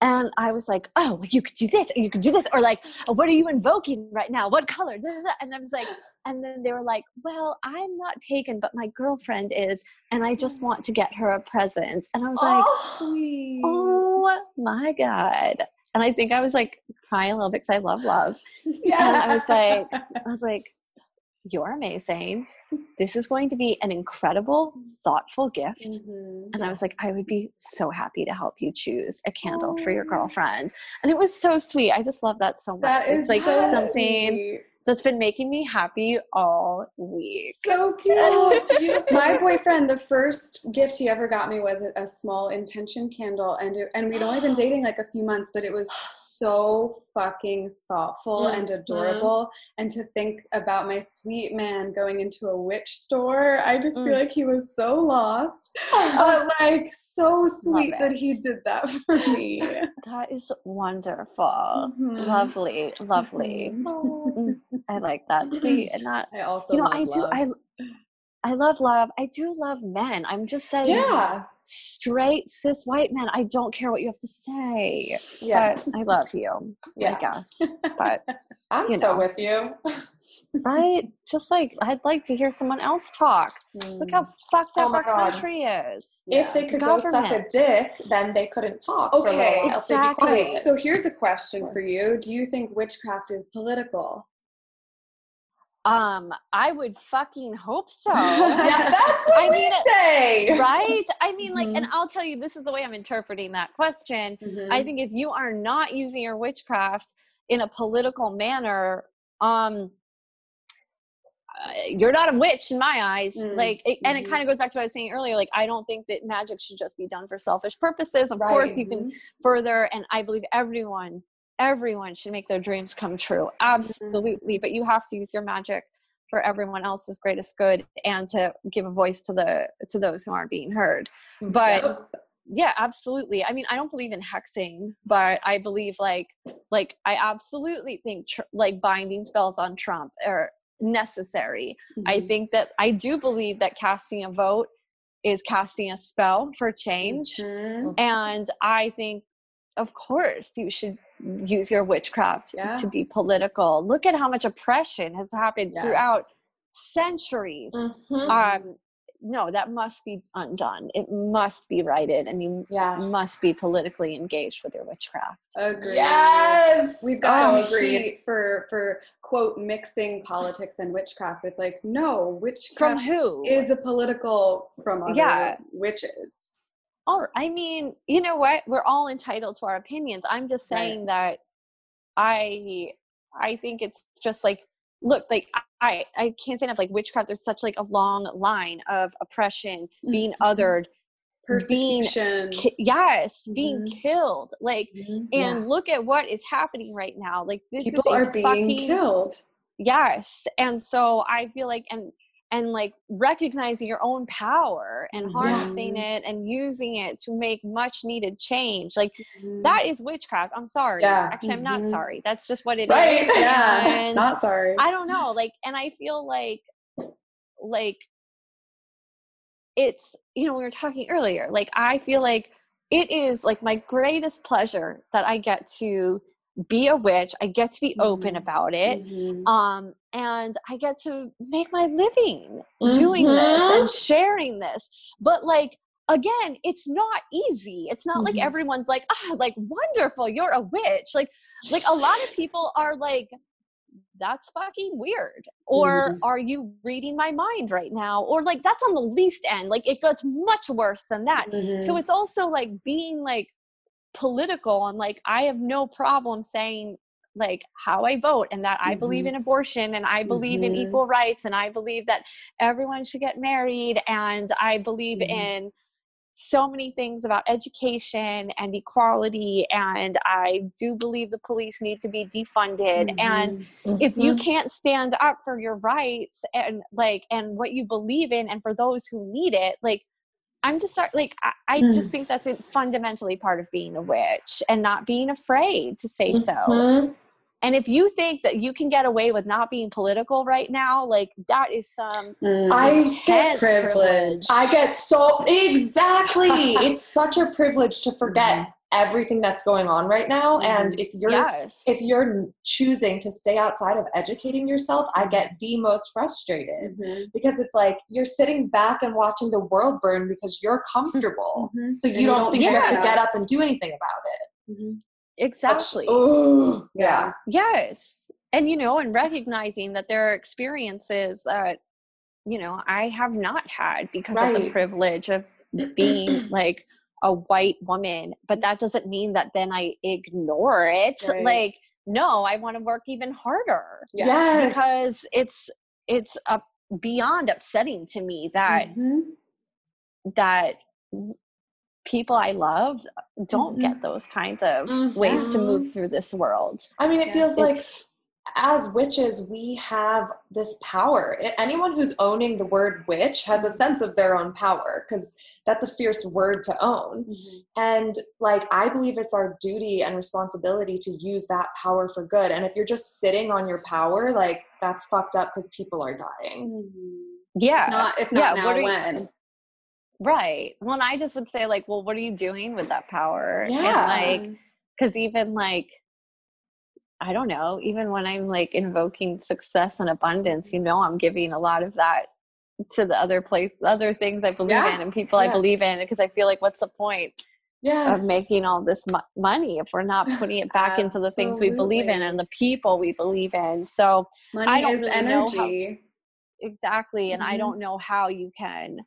D: And I was like, "Oh, you could do this, or you could do this, or like, what are you invoking right now? What color?" And I was like, and then they were like, "Well, I'm not pagan, but my girlfriend is, and I just want to get her a present." And I was like, oh,
F: sweet.
D: "Oh my god!" And I think I was like crying a little bit because I love love.
F: Yeah.
D: And I was like, I was like, "You're amazing. This is going to be an incredible, thoughtful gift."
E: Mhm.
D: And I was like, I would be so happy to help you choose a candle for your girlfriend. And it was so sweet. I just love that so much.
E: That
D: it's
E: is
D: like
E: so
D: something
E: sweet.
D: That's been making me happy all week.
E: So cute. My boyfriend, the first gift he ever got me was a, a small intention candle, and it, and we'd only been dating like a few months, but it was so fucking thoughtful and
F: Mhm.
E: adorable. And to think about my sweet man going into a witch store, I just feel
D: Mm.
E: like he was so lost, but like so sweet that he did that for me.
D: That is wonderful.
E: Mhm.
D: Lovely, lovely. Mm, I like that. See, and that
E: I also
D: you know,
E: love
D: I do
E: love.
D: I I love love. I do love men. I'm just saying
F: yeah.
D: straight cis white men. I don't care what you have to say.
F: Yes.
D: But I love you.
F: Yeah.
D: I guess. But
F: I'm
D: you
F: so with you.
D: right? Just like I'd like to hear someone else talk. Look how mm. fucked
F: Oh
D: up
F: my
D: our
F: God.
D: country is.
F: If they could go suck a dick, then they couldn't talk for a
E: Okay,
F: while. so be
D: exactly.
F: quiet.
E: So here's a question for you. Do you think witchcraft is political?
D: Um, I would fucking hope so.
F: yeah, that's what
D: I
F: we
D: mean,
F: say.
D: right? I mean, like, and
F: Mhm.
D: I'll tell you, this is the way I'm interpreting that question. I think if you are not using your witchcraft in a political manner, um, uh, you're not a witch in my eyes.
E: Mm,
D: Like, it, and it
E: mhm.
D: kind of goes back to what I was saying earlier. Like, I don't think that magic should just be done for selfish purposes. Of course, you can further, and I believe everyone, everyone should make their dreams come true. Absolutely, but you have to use your magic for everyone else's greatest good and to give a voice to the to those who aren't being heard but
F: Yep.
D: yeah absolutely i mean i don't believe in hexing but i believe like like i absolutely think tr- like binding spells on trump are necessary i
E: Mm-hmm.
D: think that i do believe that casting a vote is casting a spell for change
E: Mhm.
D: and i think of course you should use your witchcraft
E: Yeah.
D: to be political look at how much oppression has happened
E: Yes.
D: throughout centuries
F: Mhm.
D: um no that must be undone it must be righted and you
F: yes.
D: must be politically engaged with your witchcraft
E: Agreed.
F: Yes.
E: We've got
F: so agreed.
E: heat for for quote mixing politics and witchcraft. It's like no, witchcraft
D: from
E: witchcraft
D: who
E: is a political from other
D: Yeah.
E: witches.
D: Or I mean, you know what? We're all entitled to our opinions. I'm just
E: Right.
D: saying that I I think it's just like look, like I I can't say enough like witchcraft there's such like a long line of oppression, being
E: Mm-hmm.
D: othered being
E: Persecution.
D: ki- yes being
E: Mhm.
D: killed like
F: Mhm.
D: and look at what is happening right now like this
E: People
D: is
E: are being
D: fucking,
E: killed.
D: yes and so i feel like and and like recognizing your own power and harnessing it and using it to make much needed change like
E: Mhm.
D: that is witchcraft i'm sorry
F: Yeah.
D: actually i'm not
E: Mhm.
D: sorry that's just what it is.
F: Right,
E: yeah.
D: and
E: Not sorry.
D: I don't know, like, and I feel like, like, it's you know we were talking earlier. Like, I feel like it is like my greatest pleasure that I get to be a witch. I get to be open
E: Mhm.
D: about it,
E: Mhm.
D: um, and I get to make my living doing this
F: Mhm.
D: and sharing this. But like. Again, it's not easy. It's not like
F: Mhm.
D: everyone's like, ah, like wonderful, you're a witch. Like, like a lot of people are like, that's fucking weird or
E: Mhm.
D: are you reading my mind right now or like that's on the least end like it gets much worse than that so it's also like being like political and like i have no problem saying like how i vote and that i believe
E: Mhm.
D: in abortion and i believe in
E: Mhm.
D: equal rights and i believe that everyone should get married and i believe
E: Mhm.
D: in so many things about education and equality and i do believe the police need to be defunded and
E: Mhm.
D: if you can't stand up for your rights and like and what you believe in and for those who need it like i'm just start- like i, I just
E: Mm.
D: think that's fundamentally part of being a witch and not being afraid to say so
F: Mhm.
D: And if you think that you can get away with not being political right now like that is some
E: Mhm.
F: I get
E: privilege.
F: I get so exactly. it's such a privilege to forget
E: Mhm.
F: everything that's going on right now. And
E: Mhm.
F: if you're
D: yes
F: if you're choosing to stay outside of educating yourself, I get the most frustrated
E: Mhm.
F: because it's like you're sitting back and watching the world burn because you're comfortable.
E: Mhm.
F: So you don't think you have to get up and do anything about it.
D: Exactly
F: Ooh,
E: Yeah.
D: Yes. And, you know, and recognizing that there are experiences that, you know, I have not had because of the privilege of being like a white woman. But that doesn't mean that then I ignore it.
E: Right.
D: Like, no, I want to work even harder
E: Yeah.
F: Yes.
D: because it's, it's a beyond upsetting to me that,
E: Mhm.
D: that people I love don't
F: Mhm.
D: get those kinds of ways to move through this world.
F: I mean, it
E: Yes.
F: feels like
D: It's-
F: as witches, we have this power. Anyone who's owning the word witch has a sense of their own power because that's a fierce word to own.
E: Mhm.
F: And like, I believe it's our duty and responsibility to use that power for good. And if you're just sitting on your power, like, that's fucked up because people are dying.
E: Mhm.
D: yeah.
E: If not, if not
D: Yeah,
E: now,
D: what are you-
E: when?
D: Right. Well, and I just would say, like, well, what are you doing with that power?
F: Yeah.
D: And like, because even like, I don't know, even when I'm like invoking success and abundance, you know, I'm giving a lot of that to the other place, other things I believe
E: Yeah.
D: in and people I believe in. Because I feel like, what's the point
F: Yes.
D: of making all this mo- money if we're not putting it back into the things we believe in and the people we believe in? So,
E: Money
D: I don't
E: is
D: really know how-
E: energy.
D: exactly. And I
E: Mhm.
D: don't know how you can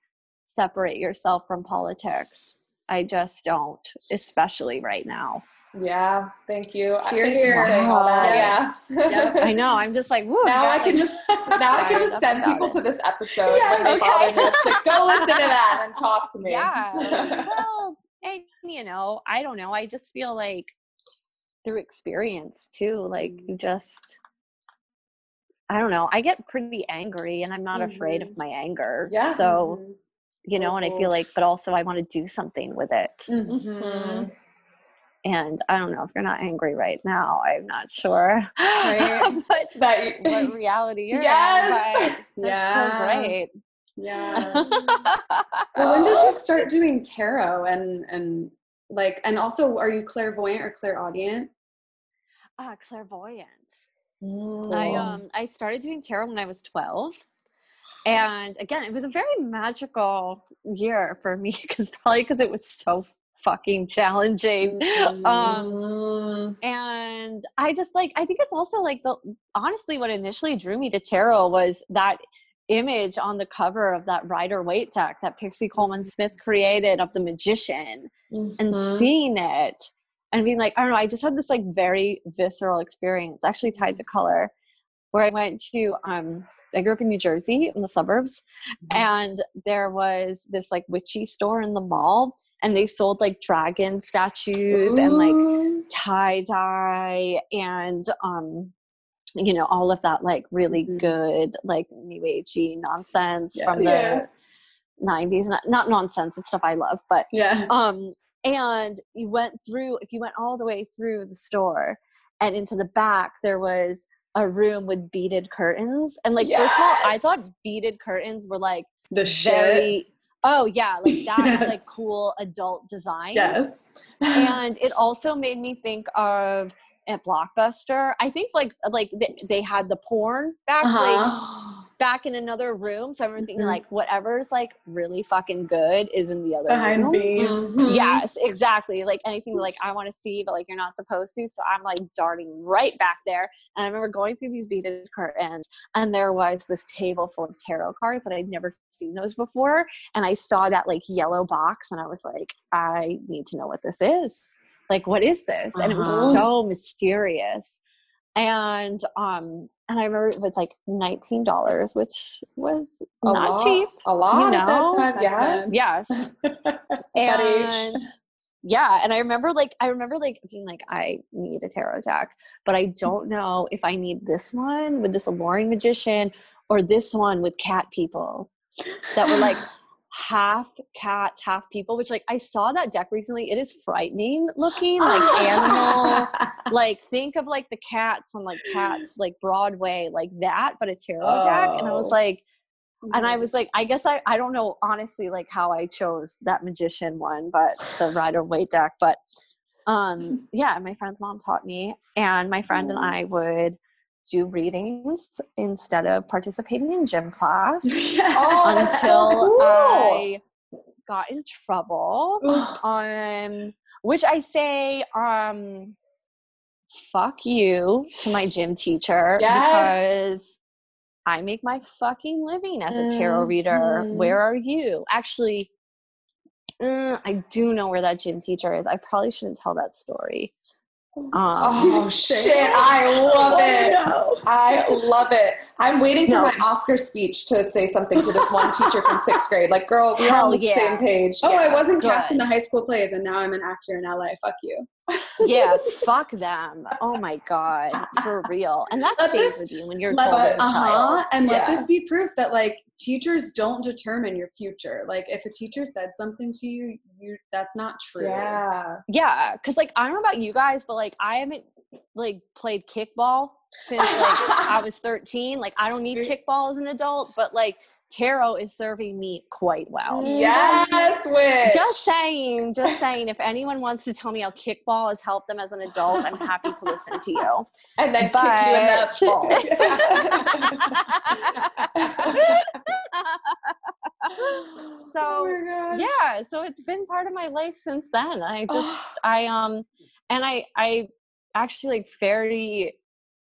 D: separate yourself from politics. I just don't, especially right now.
F: Yeah. Thank you. I-
E: Hear,
F: Thanks for saying all that.
E: Yes.
F: Yeah.
E: Yep.
D: I know. I'm just like, woo,
F: now I can just now I can just send people
D: it.
F: to this episode
E: Yes,
F: when they
D: okay.
F: follow like, go listen to that and talk to me.
D: Yeah. well, and you know, I don't know. I just feel like through experience too, like you just, I don't know. I get pretty angry, and I'm not afraid of
E: Mhm.
D: my anger.
F: Yeah.
D: So
E: Mhm.
D: You know, and I feel like, but also I want to do something with it.
E: Mhm.
F: Mhm.
D: And I don't know if you're not angry right now. I'm not sure.
E: Right.
D: but
F: That
D: what reality you're
F: Yes.
D: in. But that's
E: Yeah.
D: so great.
E: Yeah. Well, when did you start doing tarot and and like and also are you clairvoyant or clairaudient?
D: Ah, clairvoyant. I
F: Mm.
D: um I started doing tarot when I was 12. And again, it was a very magical year for me because probably because it was so fucking challenging.
E: Mhm.
D: Um and I just like I think it's also like the honestly what initially drew me to tarot was that image on the cover of that Rider Waite deck that Pixie Colman Smith created of the magician and
F: Mhm.
D: seeing it and being like, I don't know, I just had this like very visceral experience, actually tied to color, where I went to um I grew up in New Jersey in the suburbs
F: Mm-hmm.
D: and there was this like witchy store in the mall and they sold like dragon statues and like tie dye and um you know all of that like really
E: Mhm.
D: good like new agey nonsense from the
F: Yeah.
D: 90s not, not nonsense it's stuff i love but
E: Yeah.
D: um and you went through if you went all the way through the store and into the back there was a room with beaded curtains and like first of all i thought beaded curtains were like
E: The shit.
D: very oh yeah like that is like cool adult design
E: Yes.
D: and it also made me think of at blockbuster i think like like they, they had the porn back like
E: Uh-huh.
D: Back in another room so i remember thinking
E: Mhm.
D: like whatever's like really fucking good is in the other
E: Behind
D: room
E: beads.
F: Mhm.
D: yes exactly like anything like i want to see but like you're not supposed to so i'm like darting right back there and i remember going through these beaded curtains and there was this table full of tarot cards and i'd never seen those before and i saw that like yellow box and i was like i need to know what this is like what is this and it was
F: Uh-huh.
D: so mysterious and um and i remember it was like $19 which was
F: A
D: not
F: lot,
D: cheap
F: A lot
D: you
F: at
D: know?
F: that time,
E: Back
F: yes.
E: then.
D: yes
F: That
D: and
F: age.
D: yeah and i remember like i remember like being like i need a tarot deck but i don't know if i need this one with this alluring magician or this one with cat people that were like half cats half people which like i saw that deck recently it is frightening looking like animal like think of like the cats on like cats like broadway like that but a tarot deck and i was
F: Oh.
D: like and I was like, I guess I, I don't know honestly like how I chose that magician one, but the Rider Waite deck. But um yeah, my friend's mom taught me, and my friend and I would do readings instead of participating in gym class
F: Oh, so
D: until
F: cool.
D: I got in trouble.
F: Oops.
D: Um which I say, um fuck you to my gym teacher
F: Yes.
D: because I make my fucking living as a tarot reader.
F: Mhm.
D: Where are you? Actually, mm, I do know where that gym teacher is. I probably shouldn't tell that story. Um,
F: Oh shit! I love it. I love it. I'm waiting for
D: No.
F: my Oscar speech to say something to this one teacher from sixth grade. Like, girl, we're
D: Hell
F: on the
D: yeah.
F: same page.
E: Oh, I wasn't cast in
D: good.
E: the high school plays, and now I'm an actor in LA. Fuck you.
D: Yeah, fuck them. Oh my god, for real. And that
E: Let
D: stays
E: this-
D: with you when you're
F: let
D: told
F: it-
D: as a
E: Uh huh.
D: child.
E: And let this be proof that like teachers don't determine your future. Like if a teacher said something to you, you that's not true.
F: Yeah.
D: Yeah, because like I don't know about you guys, but like I haven't like played kickball since like I was 13. Like I don't need kickball as an adult, but like tarot is serving me quite well.
F: Yes, witch.
D: Just saying, just saying. If anyone wants to tell me how kickball has helped them as an adult, I'm happy to listen to you.
F: and then kick you in that
D: so
F: oh
D: yeah, so it's been part of my life since then. I just I um and I I actually like very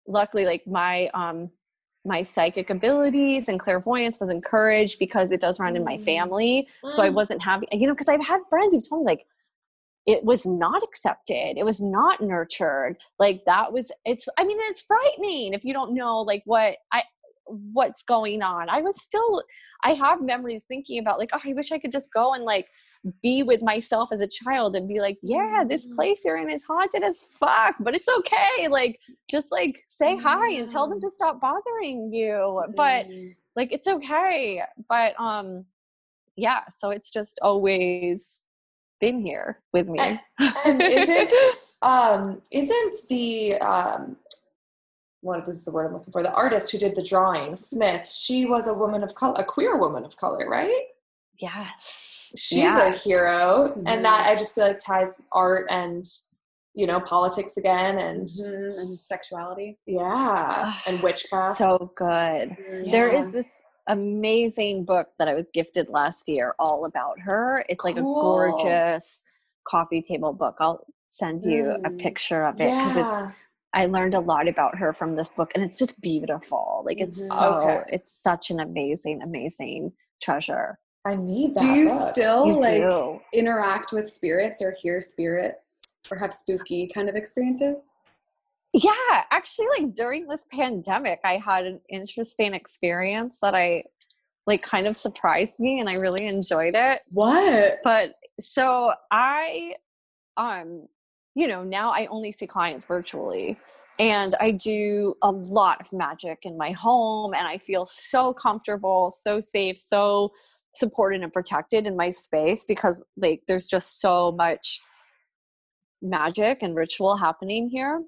D: luckily like my um my psychic abilities and clairvoyance was encouraged because it does run in my
F: Mm.
D: family. So I
F: Mm.
D: wasn't having you know because I've had friends who've told me like it was not accepted. It was not nurtured. Like that was it's I mean it's frightening if you don't know like what I what's going on. I was still I have memories thinking about like oh I wish I could just go and like be with myself as a child and be like yeah this
F: Mhm.
D: place you're in is haunted as fuck but it's okay like just like say hi and tell them to stop bothering you but
E: Mm.
D: like it's okay but um yeah so it's just always been here with me
F: And- and isn't um isn't the um what is the word I'm looking for? The artist who did the drawing, Smith. She was a woman of color, a queer woman of color, right?
D: yes
F: She's
D: Yeah.
F: a hero,
E: Mhm.
F: and that I just feel like ties art and you know politics again, and
E: Mhm, And sexuality.
F: yeah, and witchcraft.
D: so good
E: Mm.
D: there
F: Yeah.
D: is this amazing book that i was gifted last year all about her it's like a gorgeous coffee table book i'll send you a
E: Mm.
D: picture of it because it's I learned a lot about her from this book, and it's just beautiful. Like it's
E: Mhm.
D: so,
F: Okay.
D: it's such an amazing, amazing treasure.
F: I need that.
E: Do you
F: book.
E: still
D: you
E: like
D: do.
E: interact with spirits or hear spirits or have spooky kind of experiences?
D: yeah, actually, like during this pandemic, I had an interesting experience that I like kind of surprised me and I really enjoyed it.
F: What?
D: But so I, um, you know, now I only see clients virtually and I do a lot of magic in my home and I feel so comfortable, so safe, so supported and protected in my space because like there's just so much magic and ritual happening here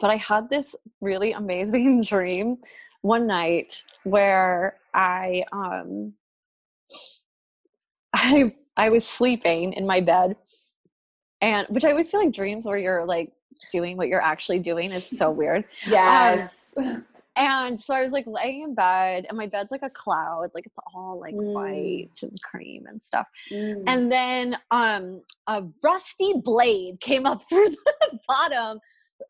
D: but I had this really amazing dream one night where I um I I was sleeping in my bed and which I always feel like dreams where you're like doing what you're actually doing is so weird.
F: Yes.
D: And so I was like laying in bed and my bed's like a cloud, like it's all like
F: Mm.
D: white and cream and stuff.
F: Mm.
D: And then um a rusty blade came up through the bottom,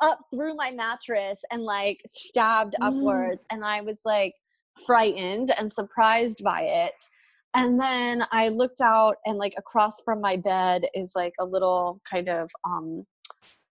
D: up through my mattress and like stabbed
F: Mm.
D: upwards. And I was like frightened and surprised by it. And then I looked out and like across from my bed is like a little kind of um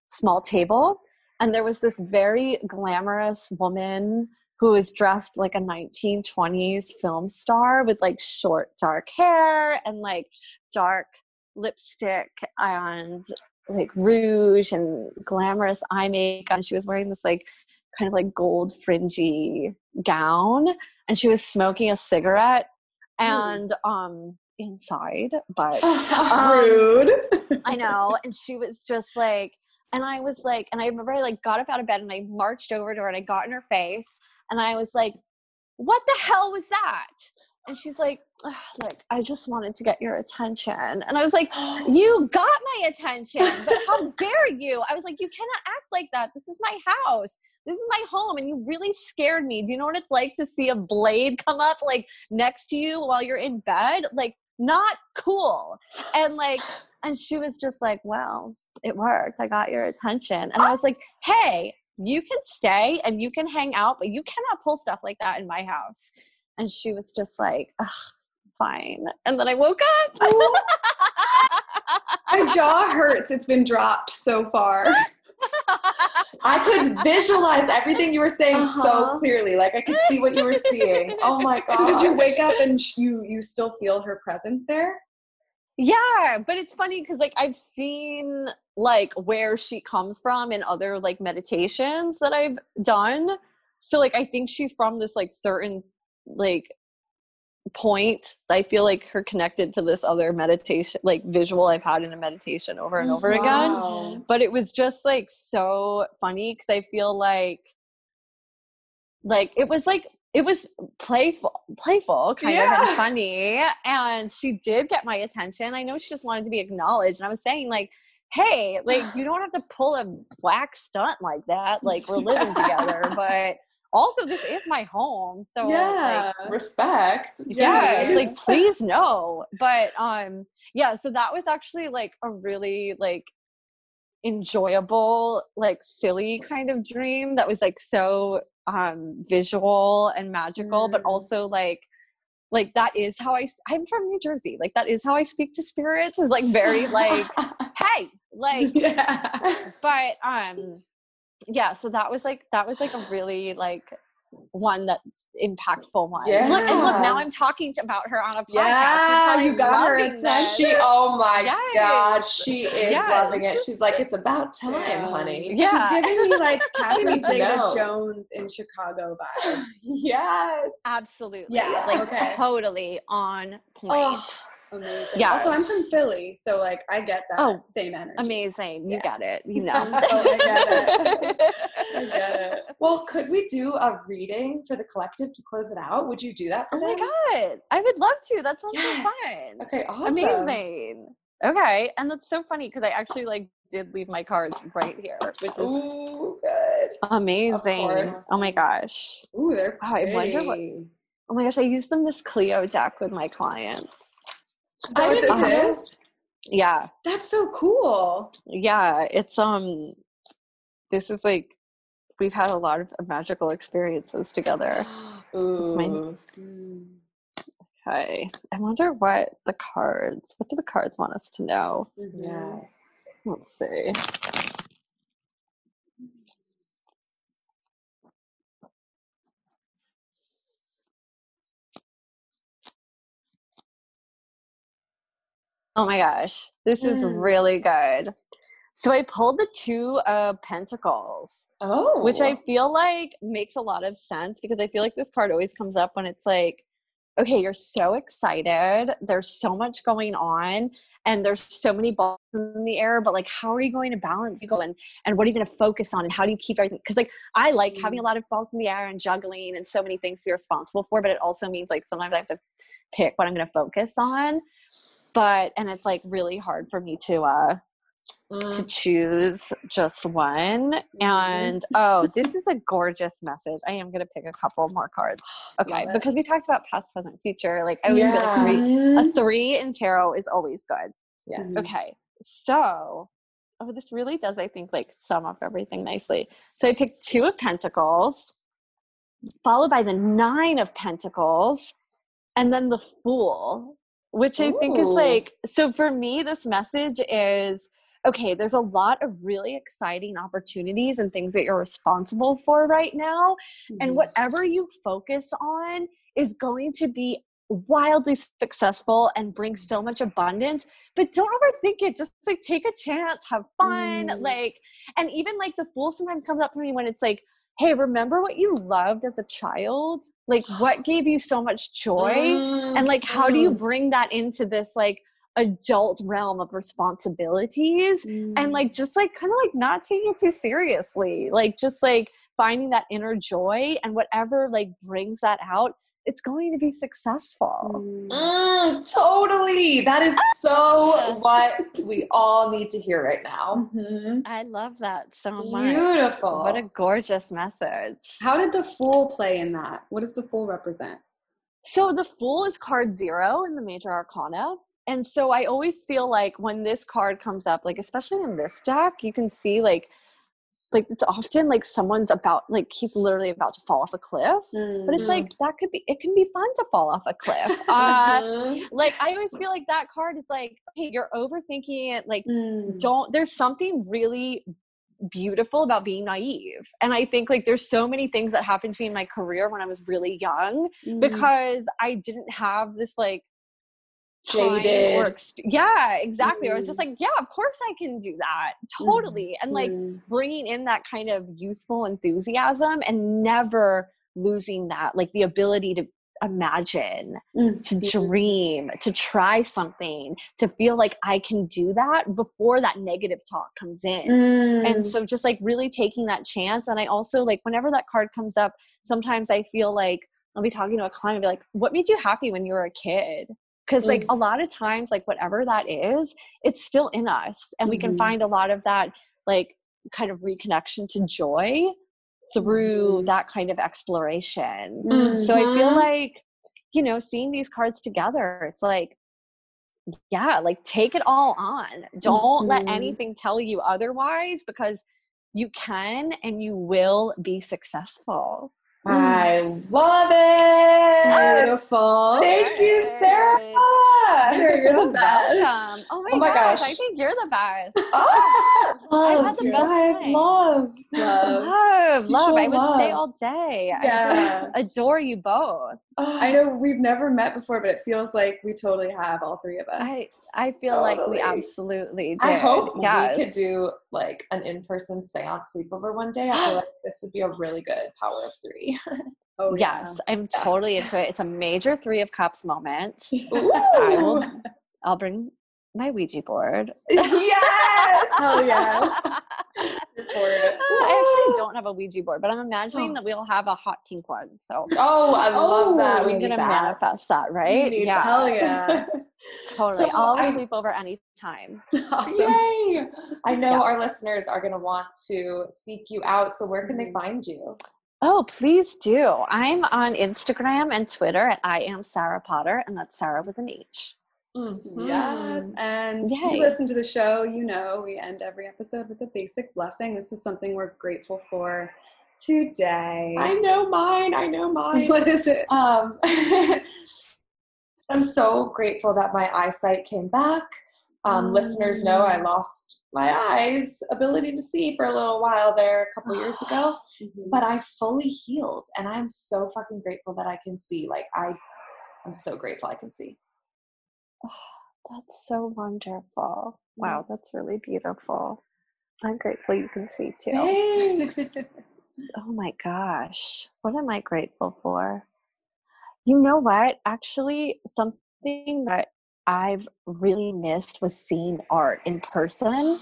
D: small table. And there was this very glamorous woman who was dressed like a 1920s film star with like short dark hair and like dark lipstick and like rouge and glamorous eye makeup and she was wearing this like kind of like gold fringy gown and she was smoking a cigarette and um inside but um,
F: Rude.
D: I know. And she was just like, and I was like, and I remember I like got up out of bed and I marched over to her and I got in her face and I was like, what the hell was that? And she's like, "Ugh, look, I just wanted to get your attention. And I was like, you got my attention, but how dare you? I was like, you cannot act like that. This is my house. This is my home. And you really scared me. Do you know what it's like to see a blade come up like next to you while you're in bed? Like, not cool. And like, and she was just like, well, it worked. I got your attention. And I was like, hey, you can stay and you can hang out, but you cannot pull stuff like that in my house. And she was just like, Ugh, fine. And then I woke up.
E: My jaw hurts. It's been dropped so far.
F: I could visualize everything you were saying
E: Uh-huh.
F: so clearly. Like I could see what you were seeing. Oh my god.
E: So did you wake up and sh- you you still feel her presence there?
D: Yeah, but it's funny because like I've seen like where she comes from in other like meditations that I've done. So like I think she's from this like certain like point. I feel like her connected to this other meditation like visual I've had in a meditation over and over again. But it was just like so funny because I feel like like it was like it was playful playful kind of and funny and she did get my attention i know she just wanted to be acknowledged and i was saying like hey like you don't have to pull a black stunt like that like we're living together but also this is my home so
F: yeah.
D: like
F: Respect.
D: yes
F: Yes.
D: like please no but um yeah so that was actually like a really like enjoyable like silly kind of dream that was like so um visual and magical but
E: Mm.
D: also like like that is how I I'm from new jersey like that is how i speak to spirits is like very like hey like
F: yeah.
D: but um yeah so that was like that was like a really like one that's impactful one look, and look now i'm talking to, about her on a podcast
F: Yeah, you got her attention. She, oh my
D: Yes.
F: god, she is
D: Yes.
F: loving it. She's like, it's about time,
E: Damn.
F: honey.
D: Yeah.
E: She's giving me like Catherine Zeta. Jones in Chicago vibes.
F: Yes.
D: absolutely
E: Yeah,
D: like
F: okay.
D: totally on point
F: Oh,
E: Amazing.
D: Yes.
E: Also, I'm from Philly, so like I get that
D: Oh,
E: same energy.
D: amazing you
E: Yeah.
D: got it you know
E: Oh, I get it.
F: I get it. Well, could we do a reading for the collective to close it out? Would you do that for me?
D: oh my god i would love to that sounds
F: Yes.
D: so fun
F: Okay, awesome.
D: amazing okay and that's so funny because i actually like did leave my cards right here which is
F: Ooh, good.
D: amazing oh my gosh
E: Ooh, they're pretty.
D: Oh, I wonder what- oh my gosh i use them this clio deck with my clients
E: Is that
F: I
E: what
F: didn't
E: this
F: know.
E: is?
D: yeah
E: That's so cool.
D: yeah it's um this is like we've had a lot of magical experiences together
F: Ooh.
D: mine. okay i wonder what the cards what do the cards want us to know
E: Mm-hmm.
F: Yes.
D: let's see Oh my gosh, this is
F: Mm.
D: really good. So I pulled the two of Pentacles,
F: Oh.
D: which I feel like makes a lot of sense because I feel like this card always comes up when it's like, okay, you're so excited, there's so much going on, and there's so many balls in the air, but like, how are you going to balance you and and what are you going to focus on, and how do you keep everything? Because like, I like having a lot of balls in the air and juggling and so many things to be responsible for, but it also means like sometimes I have to pick what I'm going to focus on. But and it's like really hard for me to uh to
F: Mm.
D: choose just one. And oh, this is a gorgeous message. I am gonna pick a couple more cards. Okay, because we talked about past, present, future. Like I always feel like three, a three in tarot is always good.
F: Yes.
D: Okay, so oh, this really does I think like sum up everything nicely. So I picked two of Pentacles, followed by the nine of Pentacles, and then the Fool, which I think is like so for me. This message is okay. There's a lot of really exciting opportunities and things that you're responsible for right now, and whatever you focus on is going to be wildly successful and bring so much abundance but don't overthink it just like take a chance have fun
E: Mm.
D: like and even like the fool sometimes comes up for me when it's like hey remember what you loved as a child? Like what gave you so much joy? And like how do you
F: Mm.
D: bring that into this like adult realm of responsibilities? And like just like kind of like not taking it too seriously. Like just like finding that inner joy and whatever like brings that out it's going to be successful
F: Mm, totally. That is so what we all need to hear right now.
E: Mhm.
D: i love that so much
F: Beautiful.
D: what a gorgeous message
E: How did the fool play in that? What does the fool represent?
D: So the Fool is card zero in the Major Arcana. And so I always feel like when this card comes up, like especially in this deck, you can see like like it's often like someone's about like he's literally about to fall off a cliff. But it's
F: Mhm.
D: like that could be it can be fun to fall off a cliff. Uh
F: Mhm.
D: like I always feel like that card is like, hey, you're overthinking it, like
E: Mm.
D: don't there's something really beautiful about being naive and i think like there's so many things that happened to me in my career when i was really young
E: Mm.
D: because I didn't have this like
F: Jaded.
D: or exp- yeah exactly I was just
E: Mm.
D: like yeah of course I can do that totally and like
E: Mm.
D: bringing in that kind of youthful enthusiasm and never losing that like the ability to imagine
E: Mm.
D: to dream to try something to feel like I can do that before that negative talk comes in
E: Mm.
D: and so just like really taking that chance and i also like whenever that card comes up sometimes i feel like i'll be talking to a client and be like what made you happy when you were a kid because like a lot of times like whatever that is it's still in us and we can
E: Mhm.
D: find a lot of that like kind of reconnection to joy through
E: Mhm.
D: that kind of exploration
E: Mm.
D: so i feel
F: Mhm.
D: like you know seeing these cards together it's like yeah like take it all on don't let
E: Mhm.
D: anything tell you otherwise because you can and you will be successful
F: I mm. love it.
E: Beautiful.
F: Thank you, Sarah.
E: Sarah, you're the best.
D: welcome. oh my,
F: Oh my
D: gosh, i think you're the best
F: oh,
D: I've
F: love,
D: had the best
F: guys, love.
E: Love.
D: love love i would stay all day i
E: Yeah.
D: just adore you both
E: I know we've never met before, but it feels like we totally have all three of us.
D: i i feel like we absolutely did
F: I hope
D: yes.
F: we could do like an in-person seance sleepover one day. I feel like this would be a really good power of three.
E: oh, yeah.
D: Yes, I'm totally into it. It's a major three of cups moment. I will, I'll bring my Ouija board.
F: yes.
E: Hell yes.
D: I actually don't have a Ouija board, but I'm imagining that we'll have a hot pink one. So
F: Oh, I love
E: Oh,
F: that. We need
D: gonna
F: that.
D: manifest that, right? yeah,
E: Hell yeah.
D: totally.
F: So
D: I'll
F: I-
D: sleep over anytime.
E: awesome.
F: Yay! I know
D: Yeah.
F: our listeners are going to want to seek you out. So where can they
E: Mhm.
F: find you?
D: Oh, please do. I'm on Instagram and Twitter at I am Sarah Potter, and that's Sarah with an H.
E: Yes. And
D: Yay.
E: you listen to the show, you know we end every episode with a basic blessing. This is something we're grateful for today.
F: I know mine. I know mine.
E: what is it?
F: Um, I'm so grateful that my eyesight came back. Um, Listeners know I lost my eyes ability to see for a little while there a couple years ago,
E: Mhm.
F: but I fully healed, and I'm so fucking grateful that I can see. Like I, I'm so grateful I can see.
D: That's so wonderful. Wow, that's really beautiful. I'm grateful you can see too. Oh my gosh. What am I grateful for? You know what? Actually, something that I've really missed was seeing art in person.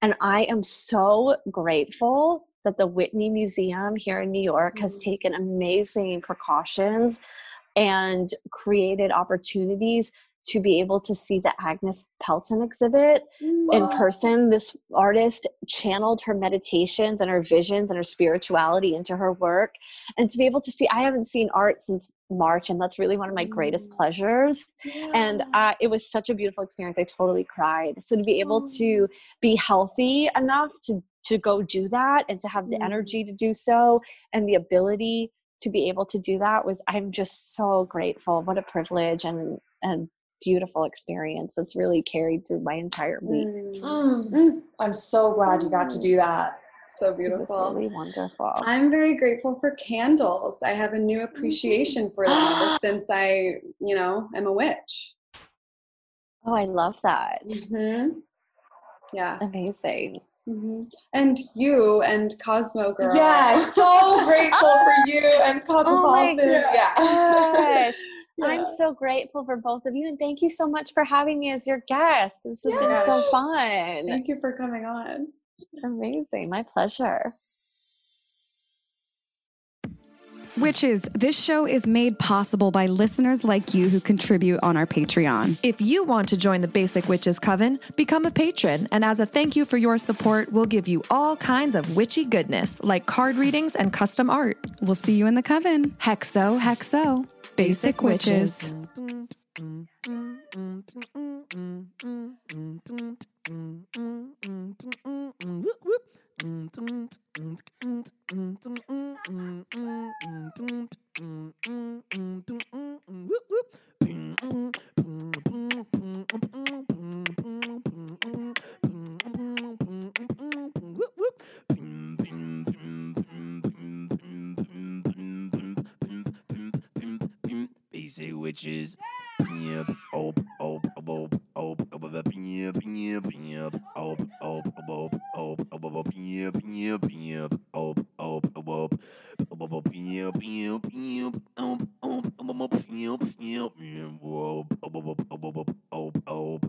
D: And I am so grateful that the Whitney Museum here in New York has
E: Mhm.
D: taken amazing precautions and created opportunities to be able to see the Agnes Pelton exhibit in person. This artist channeled her meditations and her visions and her spirituality into her work. And to be able to see, I haven't seen art since March, and that's really one of my greatest
E: Mm.
D: pleasures. And uh, it was such a beautiful experience. I totally cried. So to be able to be healthy enough to to go do that and to have the
E: Mm.
D: energy to do so and the ability to be able to do that was I'm just so grateful. What a privilege and and beautiful experience that's really carried through my entire week.
E: Mm.
F: Mm. I'm so glad you got to do that.
E: So
D: It was
E: beautiful.
D: really wonderful.
E: I'm very grateful for candles. I have a new appreciation for them ever since I, you know, am a witch.
D: Oh, I love that.
E: hmm Yeah.
D: Amazing.
E: hmm And you and Cosmo Girl.
F: Yeah, so grateful for you and Cosmopolitan. Oh yeah.
D: Gosh. I'm so grateful for both of you and thank you so much for having me as your guest. This has been so fun.
E: Thank you for coming on.
D: Amazing. My pleasure.
C: Witches, this show is made possible by listeners like you who contribute on our Patreon.
B: If you want to join the Basic Witches Coven, become a patron, and as a thank you for your support, we'll give you all kinds of witchy goodness like card readings and custom art.
C: We'll see you in the coven.
B: Hexo, hexo.
C: Basic Witches.
G: Basic witches. Yep. Op, op, op, op, op, yep, yep, yep. Op, op, op, op, op, op, op, yep, yep, yep. Op, op, op, op, op, op, yep, yep, yep. Op, op, op, op, op, yep, yep, yep. Op, op, op, op, op, op,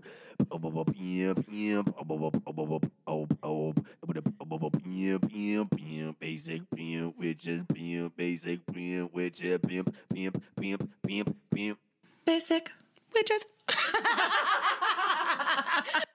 G: op, op, op. Yep, yep. Op, op, op, op, op, op, op, op. Op, yep, yep, yep. Basic pimp, witches, pimp, basic pimp, witches, pimp, pimp, pimp, pimp, pimp.
B: Basic Witches.